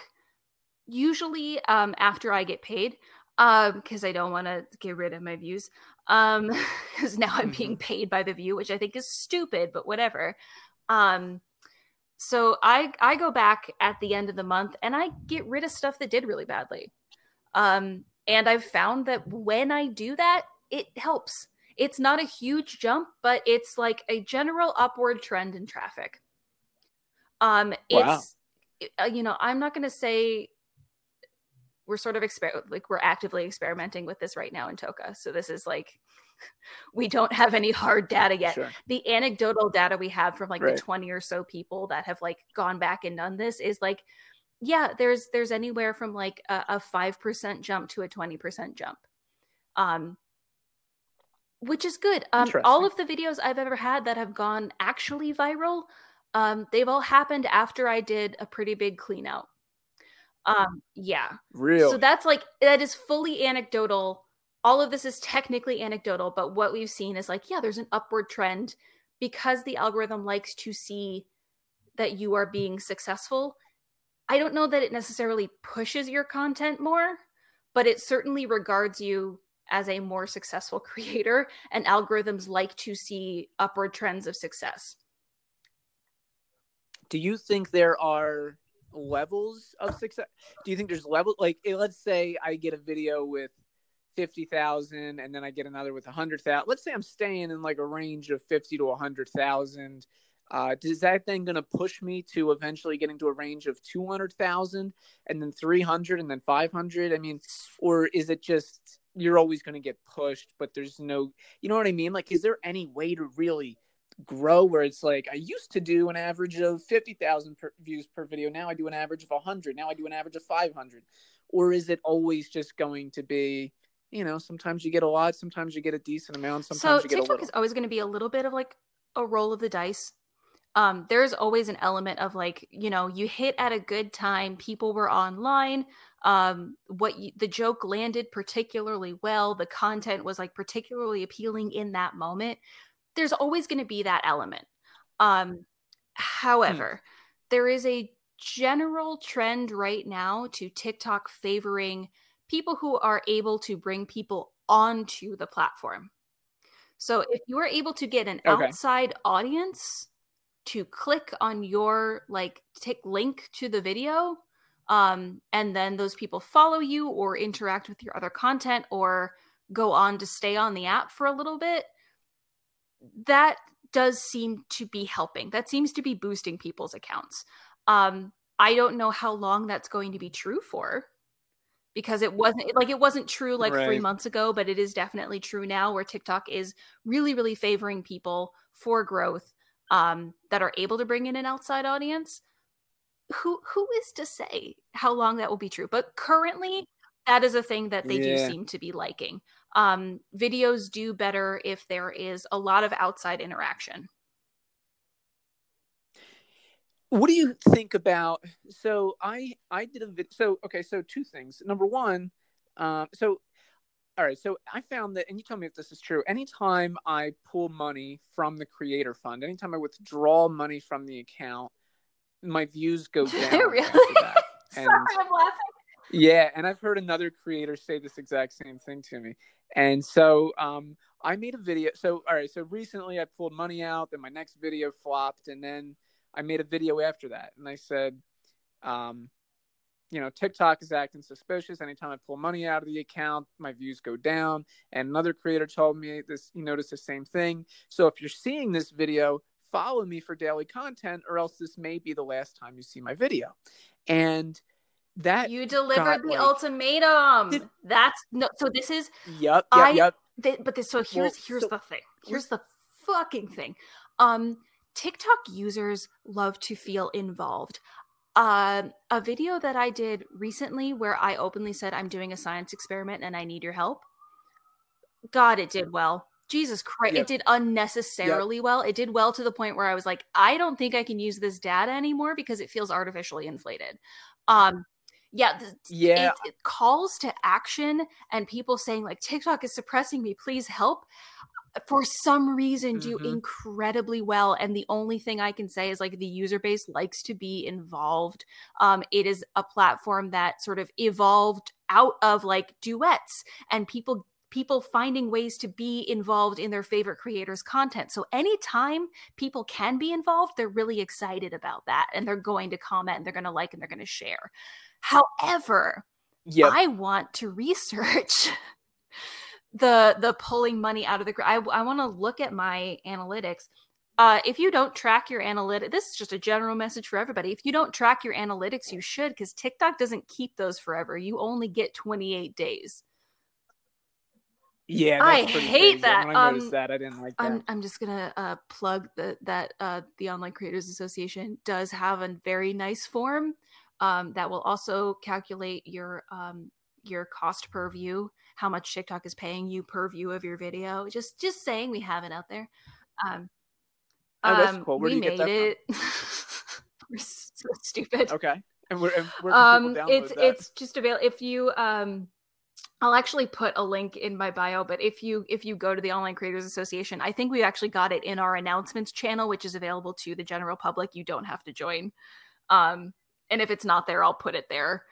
usually um after i get paid um because i don't want to get rid of my views. Um (laughs) because now i'm being paid by the view which i think is stupid but whatever. Um so i i go back at the end of the month and i get rid of stuff that did really badly. Um and i've found that when i do that it helps. It's not a huge jump but it's like a general upward trend in traffic. Um Wow. it's uh, you know i'm not going to say we're sort of exper- like we're actively experimenting with this right now in TOCA. So this is like (laughs) we don't have any hard data yet. Sure. the anecdotal data we have from like Right. the 20 or so people that have like gone back and done this is like yeah there's there's anywhere from like a, a 5% jump to a 20% jump. Um which is good. Um all of the videos i've ever had that have gone actually viral um they've all happened after i did a pretty big clean out um yeah Real. so that's like that is fully anecdotal. All of this is technically anecdotal, but what we've seen is like, yeah, there's an upward trend because the algorithm likes to see that you are being successful. I don't know that it necessarily pushes your content more, but it certainly regards you as a more successful (laughs) creator, and algorithms like to see upward trends of success. do you think there are levels of success? Do you think there's level like eh, let's say I get a video with 50,000 and then I get another with a 100,000. Let's say I'm staying in like a range of 50 to a 100,000. Uh, is that then going to push me to eventually getting to a range of 200,000 and then 300 and then 500? I mean, or is it just you're always going to get pushed, but there's no, you know what I mean? Like, is there any way to really grow where it's like I used to do an average of 50,000 views per video. Now I do an average of 100. Now I do an average of 500. Or is it always just going to be, you know, sometimes you get a lot, sometimes you get a decent amount, sometimes so you get TikTok a little. is always going to be a little bit of like a roll of the dice. Um, there's always an element of like, you know, you hit at a good time, people were online, um, what you, the joke landed particularly well, the content was like particularly appealing in that moment there's always going to be that element. Um, hmm. however, hmm. there is a general trend right now to TikTok favoring people who are able to bring people onto the platform. So if you are able to get an okay. outside audience to click on your like tick link to the video, um, and then those people follow you or interact with your other content or go on to stay on the app for a little bit, that does seem to be helping. That seems to be boosting people's accounts. Um, I don't know how long that's going to be true for because it wasn't like it wasn't true like right. 3 months ago, but it is definitely true now where TikTok is really really favoring people for growth um, that are able to bring in an outside audience. Who who is to say how long that will be true? But currently that is a thing that they yeah. do seem to be liking um, videos do better if there is a lot of outside interaction. What do you think about? So I I did a vid. So okay, so two things. Number one, um, so all right, so I found that, and you tell me if this is true. Anytime I pull money from the creator fund, anytime I withdraw money from the account, my views go (laughs) down. really? (laughs) And, Sorry, I'm laughing. Yeah, and I've heard another creator say this exact same thing to me. And so um, I made a video. So, all right, so recently I pulled money out, then my next video flopped, and then I made a video after that. And I said, um, you know, TikTok is acting suspicious. Anytime I pull money out of the account, my views go down. And another creator told me this, you noticed the same thing. So if you're seeing this video, follow me for daily content, or else this may be the last time you see my video. And that you delivered the like, ultimatum. Did, That's no. So this is yep, yep, I, yep. Th- but this. So here's well, here's so, the thing. Here's the fucking thing. Um, TikTok users love to feel involved. Uh, a video that I did recently where I openly said I'm doing a science experiment and I need your help. God, it did well. Jesus Christ, yep. it did unnecessarily yep. well. It did well to the point where I was like, I don't think I can use this data anymore because it feels artificially inflated. Um, yeah yeah. it, it calls to action and people saying like tiktok is suppressing me please help. For some reason do mm-hmm. incredibly well and the only thing i can say is like the user base likes to be involved. Um it is a platform that sort of evolved out of like duets and people people finding ways to be involved in their favorite creators content. So anytime people can be involved they're really excited about that and they're going to comment and they're going to like and they're going to share However, yep. I want to research (laughs) the the pulling money out of the I, I want to look at my analytics. Uh, if you don't track your analytics, this is just a general message for everybody. If you don't track your analytics, you should because TikTok doesn't keep those forever. You only get 28 days. Yeah, I hate crazy. that. When I noticed um, that, I didn't like that. I'm, I'm just gonna uh, plug the, that uh, the Online Creators Association does have a very nice form um, that will also calculate your um, your cost per view, how much TikTok is paying you per view of your video. Just just saying, we have it out there. Um, oh, that's um, cool. Where we made it. (laughs) We're so stupid. Okay, and we're, and where um, it's that? it's just available if you um. I'll actually put a link in my bio, but if you if you go to the Online Creators Association, I think we actually got it in our announcements channel, which is available to the general public. You don't have to join. Um, and if it's not there i'll put it there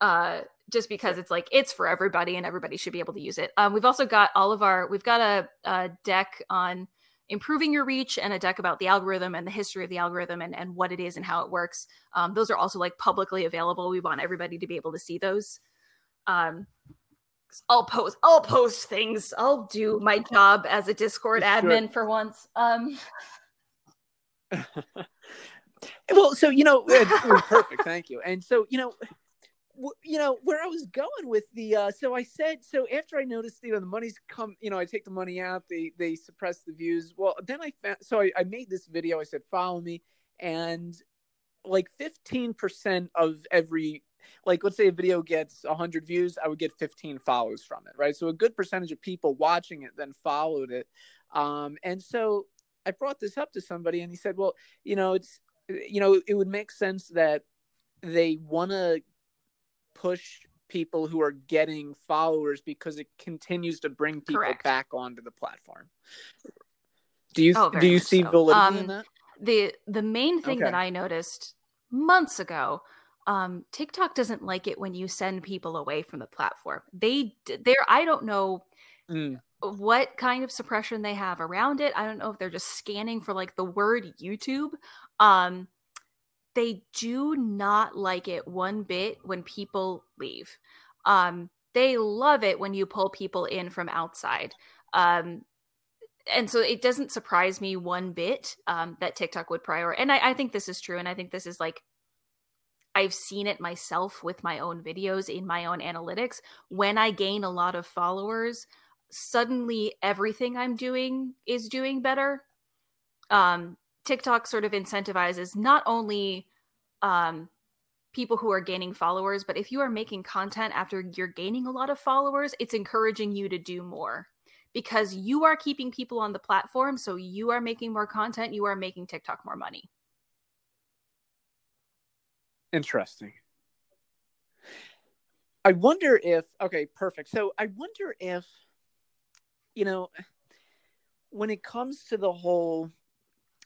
uh just because it's like it's for everybody and everybody should be able to use it um, we've also got all of our we've got a, a, deck on improving your reach and a deck about the algorithm and the history of the algorithm and, and what it is and how it works um, those are also like publicly available we want everybody to be able to see those um, I'll post I'll post things. I'll do my job as a Discord Sure. admin for once. Um (laughs) well, so you know, (laughs) perfect. Thank you. And so you know, w- you know where I was going with the. Uh, so I said so after I noticed you know the money's come. You know, I take the money out. They they suppress the views. Well, then I found. So I, I made this video. I said follow me, and like fifteen percent of every. Like, let's say a video gets 100 views, I would get 15 follows from it, right? So, a good percentage of people watching it then followed it. Um, and so I brought this up to somebody, and he said, Well, you know, it's you know, it would make sense that they want to push people who are getting followers because it continues to bring people Correct. back onto the platform. Do you Oh, do you see so. validity in Um, that? the the main thing that I noticed months ago, um, TikTok doesn't like it when you send people away from the platform. They they're I don't know Mm, what kind of suppression they have around it. I don't know if they're just scanning for like the word YouTube. Um, they do not like it one bit when people leave. Um, they love it when you pull people in from outside. Um, and so it doesn't surprise me one bit um, that TikTok would prior. And I, I think this is true. And I think this is like I've seen it myself with my own videos in my own analytics. When I gain a lot of followers, suddenly everything I'm doing is doing better. Um, TikTok sort of incentivizes not only um, people who are gaining followers, but if you are making content after you're gaining a lot of followers, it's encouraging you to do more because you are keeping people on the platform. So you are making more content, you are making TikTok more money. interesting. I wonder if okay, perfect. So I wonder if you know when it comes to the whole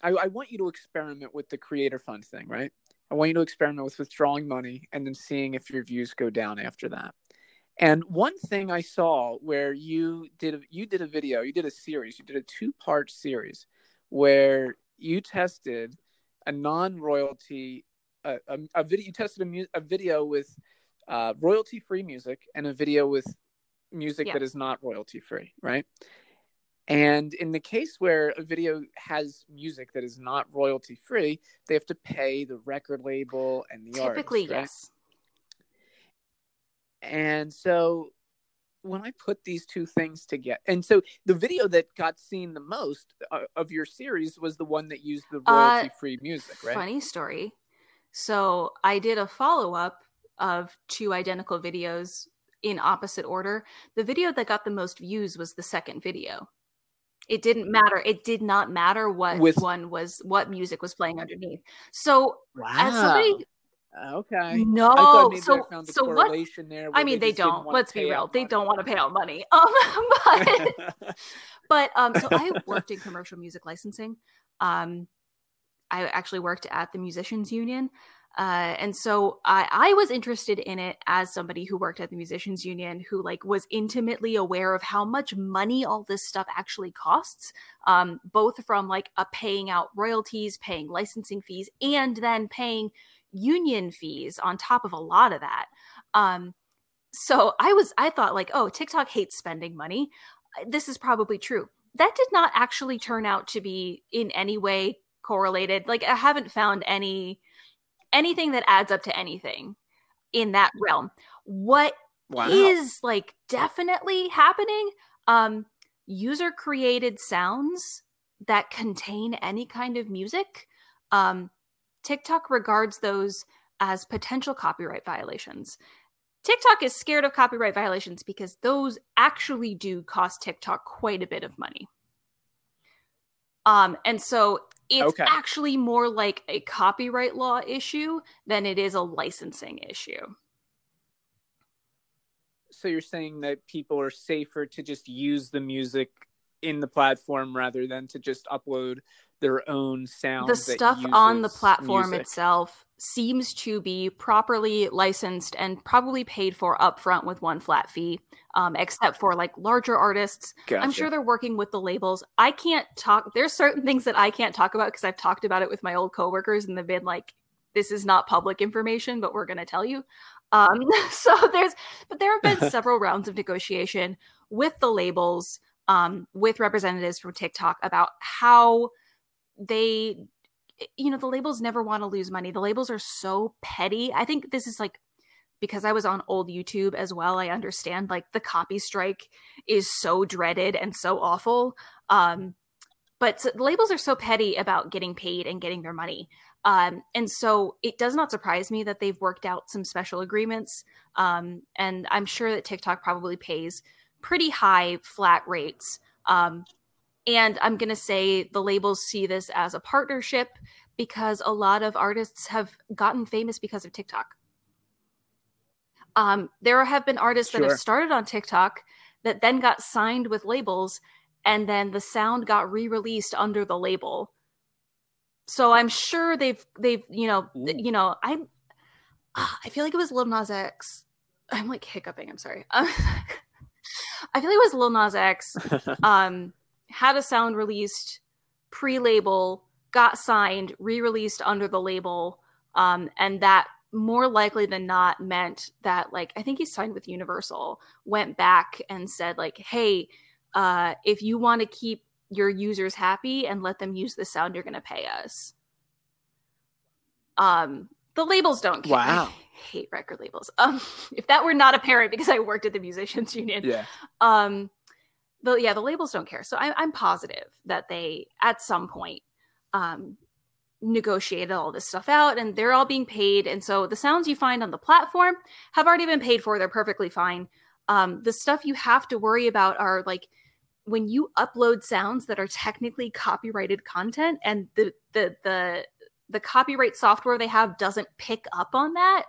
I, I want you to experiment with the creator fund thing, right? I want you to experiment with withdrawing money and then seeing if your views go down after that. And one thing I saw where you did you did a video, you did a series, you did a two part series where you tested a non royalty a, a, a video you tested a, mu- a video with uh, royalty free music and a video with music Yeah. that is not royalty free, right? And in the case where a video has music that is not royalty free, they have to pay the record label and the Typically, artist, right? yes. And so when I put these two things together, and so the video that got seen the most uh, of your series was the one that used the Uh, royalty free music, right? Funny story. So I did a follow up of two identical videos in opposite order. The video that got the most views was the second video. It didn't matter. It did not matter what With- one was, what music was playing underneath. So Wow. as somebody, okay. no. I so so what? I mean, they, didn't don't. Let's be real. They money. don't want to pay out money. (laughs) Um, (laughs) but but um so i (laughs) worked in commercial music licensing um i actually worked at the musicians union uh, and so I, I was interested in it as somebody who worked at the musicians union who like was intimately aware of how much money all this stuff actually costs um, both from like a paying out royalties paying licensing fees and then paying union fees on top of a lot of that um, so i was i thought like oh tiktok hates spending money this is probably true. That did not actually turn out to be in any way correlated. Like I haven't found any anything that adds up to anything in that realm. What is wow. like definitely happening? Um user created sounds that contain any kind of music. Um TikTok regards those as potential copyright violations. TikTok is scared of copyright violations because those actually do cost TikTok quite a bit of money. Um, and so it's Okay. actually more like a copyright law issue than it is a licensing issue. So you're saying that people are safer to just use the music in the platform rather than to just upload their own sound. the stuff on the platform music? itself seems to be properly licensed and probably paid for upfront with one flat fee um, except for like larger artists. I'm sure they're working with the labels. I can't talk there's certain things that i can't talk about because i've talked about it with my old coworkers and they've been like this is not public information but we're going to tell you. Um, (laughs) so there's, but there have been (laughs) several rounds of negotiation with the labels, um, with representatives from TikTok about how they, you know, the labels never want to lose money. The labels are so petty. I think this is like because I was on old YouTube as well, I understand like the copy strike is so dreaded and so awful. Um, but so, labels are so petty about getting paid and getting their money. Um, and so it does not surprise me that they've worked out some special agreements. Um, and I'm sure that TikTok probably pays pretty high flat rates. Um, and I'm going to say the labels see this as a partnership because a lot of artists have gotten famous because of TikTok. Um, there have been artists sure. that have started on TikTok that then got signed with labels, and then the sound got re-released under the label. So I'm sure they've they've you know Ooh. you know I'm I feel like it was Lil Nas X. I'm like hiccuping. I'm sorry. (laughs) I feel like it was Lil Nas X. (laughs) Um, had a sound released pre-label, got signed, re-released under the label, um, and that more likely than not meant that like I think he signed with Universal, went back and said like, "Hey, uh, if you want to keep your users happy and let them use the sound, you're going to pay us." Um, the labels don't care. Wow. I hate record labels. Um, (laughs) if that were not apparent because I worked at the musicians union. Yeah. Um, the yeah, the labels don't care. So I, I'm positive that they at some point um negotiated all this stuff out and they're all being paid. And so the sounds you find on the platform have already been paid for. They're perfectly fine. Um, the stuff you have to worry about are like when you upload sounds that are technically copyrighted content and the the the the copyright software they have doesn't pick up on that,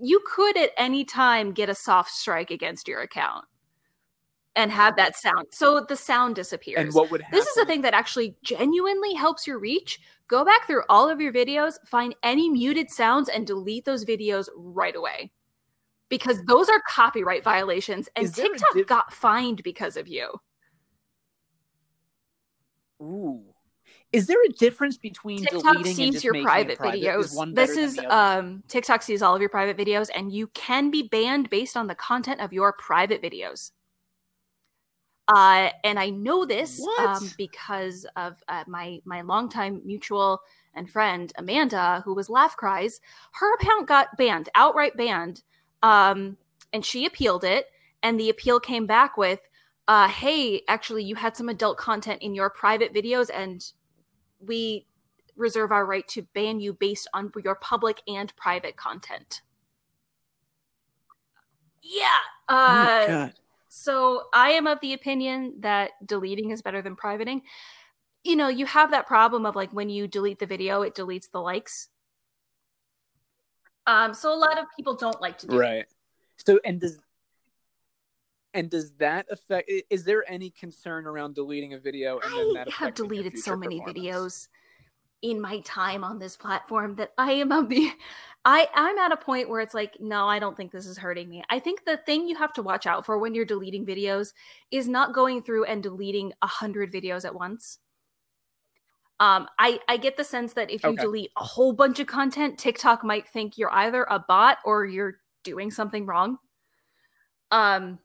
you could at any time get a soft strike against your account and have that sound. So the sound disappears. And what would happen? This is a thing that actually genuinely helps your reach. Go back through all of your videos, find any muted sounds, and delete those videos right away. Because those are copyright violations, and TikTok diff- got fined because of you. Ooh. Is there a difference between TikTok sees your private, private, videos? Is this is um TikTok sees all of your private videos, and you can be banned based on the content of your private videos. Uh, and I know this um, because of uh, my my longtime mutual and friend Amanda, who was Laugh Cries. Her account got banned, outright banned, um, and she appealed it. And the appeal came back with, uh, "Hey, actually, you had some adult content in your private videos, and we reserve our right to ban you based on your public and private content." Yeah. Uh, oh so I am of the opinion that deleting is better than privating. You know, you have that problem of like when you delete the video, it deletes the likes. Um, so a lot of people don't like to do right. So and does and does that affect? Is there any concern around deleting a video and then that I have deleted so many videos in my time on this platform that I am of the (laughs) I I'm at a point where it's like no, I don't think this is hurting me. I think the thing you have to watch out for when you're deleting videos is not going through and deleting a hundred videos at once. Um, I I get the sense that if you okay. delete a whole bunch of content, TikTok might think you're either a bot or you're doing something wrong. Um,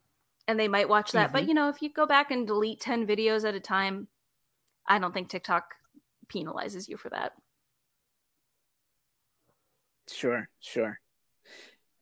and they might watch that. Mm-hmm. But you know, if you go back and delete ten videos at a time, I don't think TikTok penalizes you for that. Sure, sure.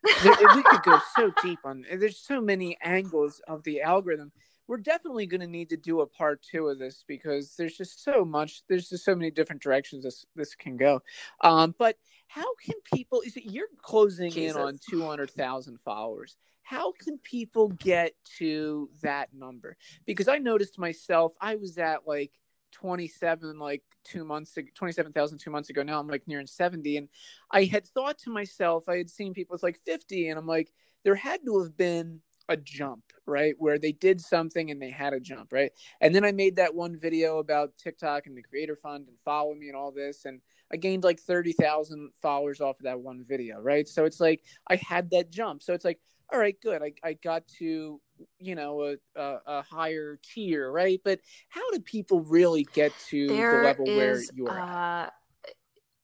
we could go so deep on. There's so many angles of the algorithm. We're definitely going to need to do a part two of this because there's just so much. There's just so many different directions this this can go. Um, but how can people? Is it you're closing Jesus. in on two hundred thousand followers? How can people get to that number? Because I noticed myself, I was at like 27 like two months ago 27,000 two months ago. Now I'm like nearing 70 and I had thought to myself I had seen people it's like 50 and I'm like there had to have been a jump right where they did something and they had a jump right? And then I made that one video about TikTok and the creator fund and follow me and all this and I gained like 30,000 followers off of that one video right? So it's like I had that jump. So it's like all right good. I, I got to you know a, a, a, higher tier right but how do people really get to there the level is, where you are uh,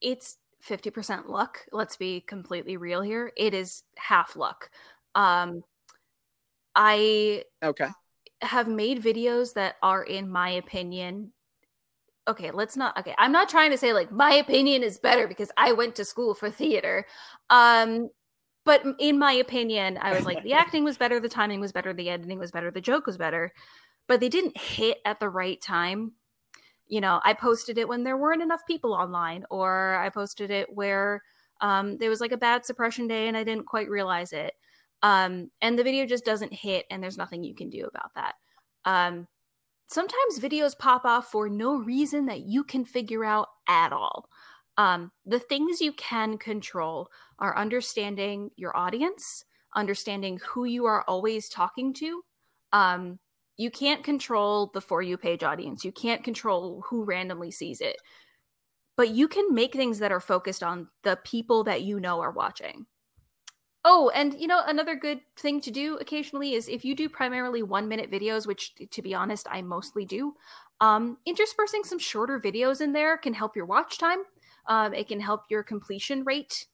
it's 50% luck. Let's be completely real here. It is half luck. Um, I okay have made videos that are, in my opinion, okay. Let's not. Okay, I'm not trying to say like my opinion is better because I went to school for theater. Um, but in my opinion, I was like the acting was better, the timing was better, the editing was better, the joke was better, but they didn't hit at the right time you know, I posted it when there weren't enough people online, or I posted it where um, there was like a bad suppression day and I didn't quite realize it. Um, and the video just doesn't hit, and there's nothing you can do about that. Um, sometimes videos pop off for no reason that you can figure out at all. Um, the things you can control are understanding your audience, understanding who you are always talking to, um, you can't control the for you page audience. You can't control who randomly sees it. But you can make things that are focused on the people that you know are watching. Oh, and you know, another good thing to do occasionally is if you do primarily one minute videos, which to be honest, I mostly do, um, interspersing some shorter videos in there can help your watch time. Um, it can help your completion rate.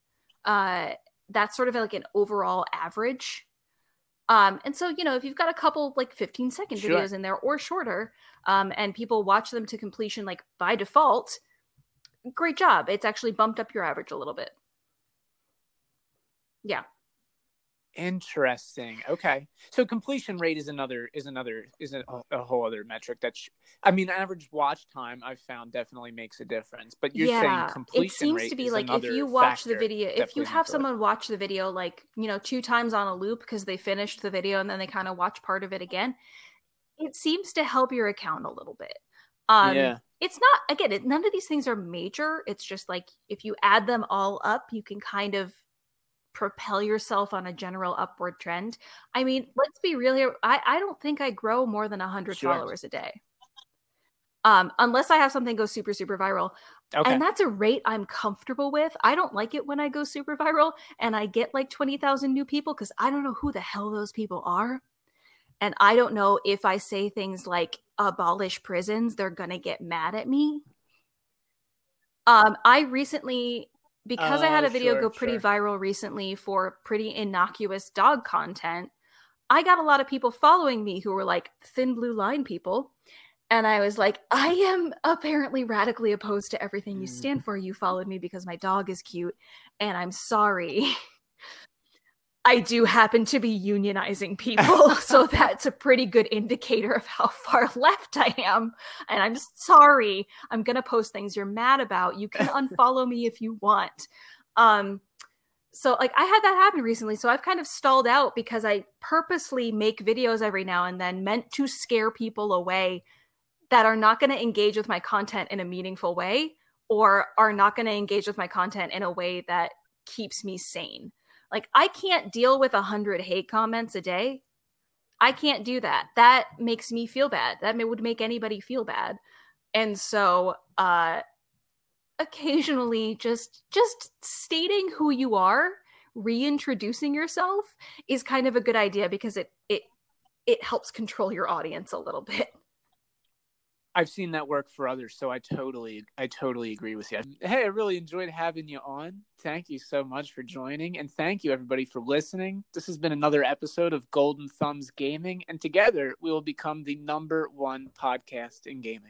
Uh, that's sort of like an overall average um, and so, you know, if you've got a couple like 15 second Sure. videos in there or shorter, um, and people watch them to completion like by default, great job. It's actually bumped up your average a little bit. Yeah. Interesting. Okay. So completion rate is another is another is a, a whole other metric that sh- I mean average watch time I've found definitely makes a difference. But you're saying completion it seems to be like if you watch the video, if you have it. someone watch the video like, you know, two times on a loop because they finished the video and then they kind of watch part of it again, it seems to help your account a little bit. Um, yeah. it's not again it, none of these things are major it's just like if you add them all up you can kind of propel yourself on a general upward trend. I mean let's be real here i, I don't think i grow more than 100 Sure. followers a day. Um, unless i have something go super super viral. Okay. and that's a rate i'm comfortable with. I don't like it when i go super viral and i get like 20000 new people because i don't know who the hell those people are. And i don't know if i say things like abolish prisons they're gonna get mad at me. Um i recently because i had Oh, a video sure, go pretty sure. viral recently for pretty innocuous dog content i got a lot of people following me who were like thin blue line people and i was like i am apparently radically opposed to everything you Mm. stand for you followed me because my dog is cute and i'm sorry (laughs) I do happen to be unionizing people, (laughs) so that's a pretty good indicator of how far (laughs) left I am. And I'm sorry. I'm gonna post things you're mad about. You can (laughs) unfollow me if you want. Um, so like I had that happen recently, so I've kind of stalled out because I purposely make videos every now and then meant to scare people away that are not going to engage with my content in a meaningful way or are not going to engage with my content in a way that keeps me sane. Like I can't deal with a hundred hate comments a day. I can't do that. That makes me feel bad. That would make anybody feel bad. And so, uh, occasionally, just just stating who you are, reintroducing yourself, is kind of a good idea because it it it helps control your audience a little bit. I've seen that work for others, so I totally, I totally agree with you. Hey, I really enjoyed having you on. Thank you so much for joining, and thank you everybody for listening. This has been another episode of Golden Thumbs Gaming, and together we will become the number one podcast in gaming.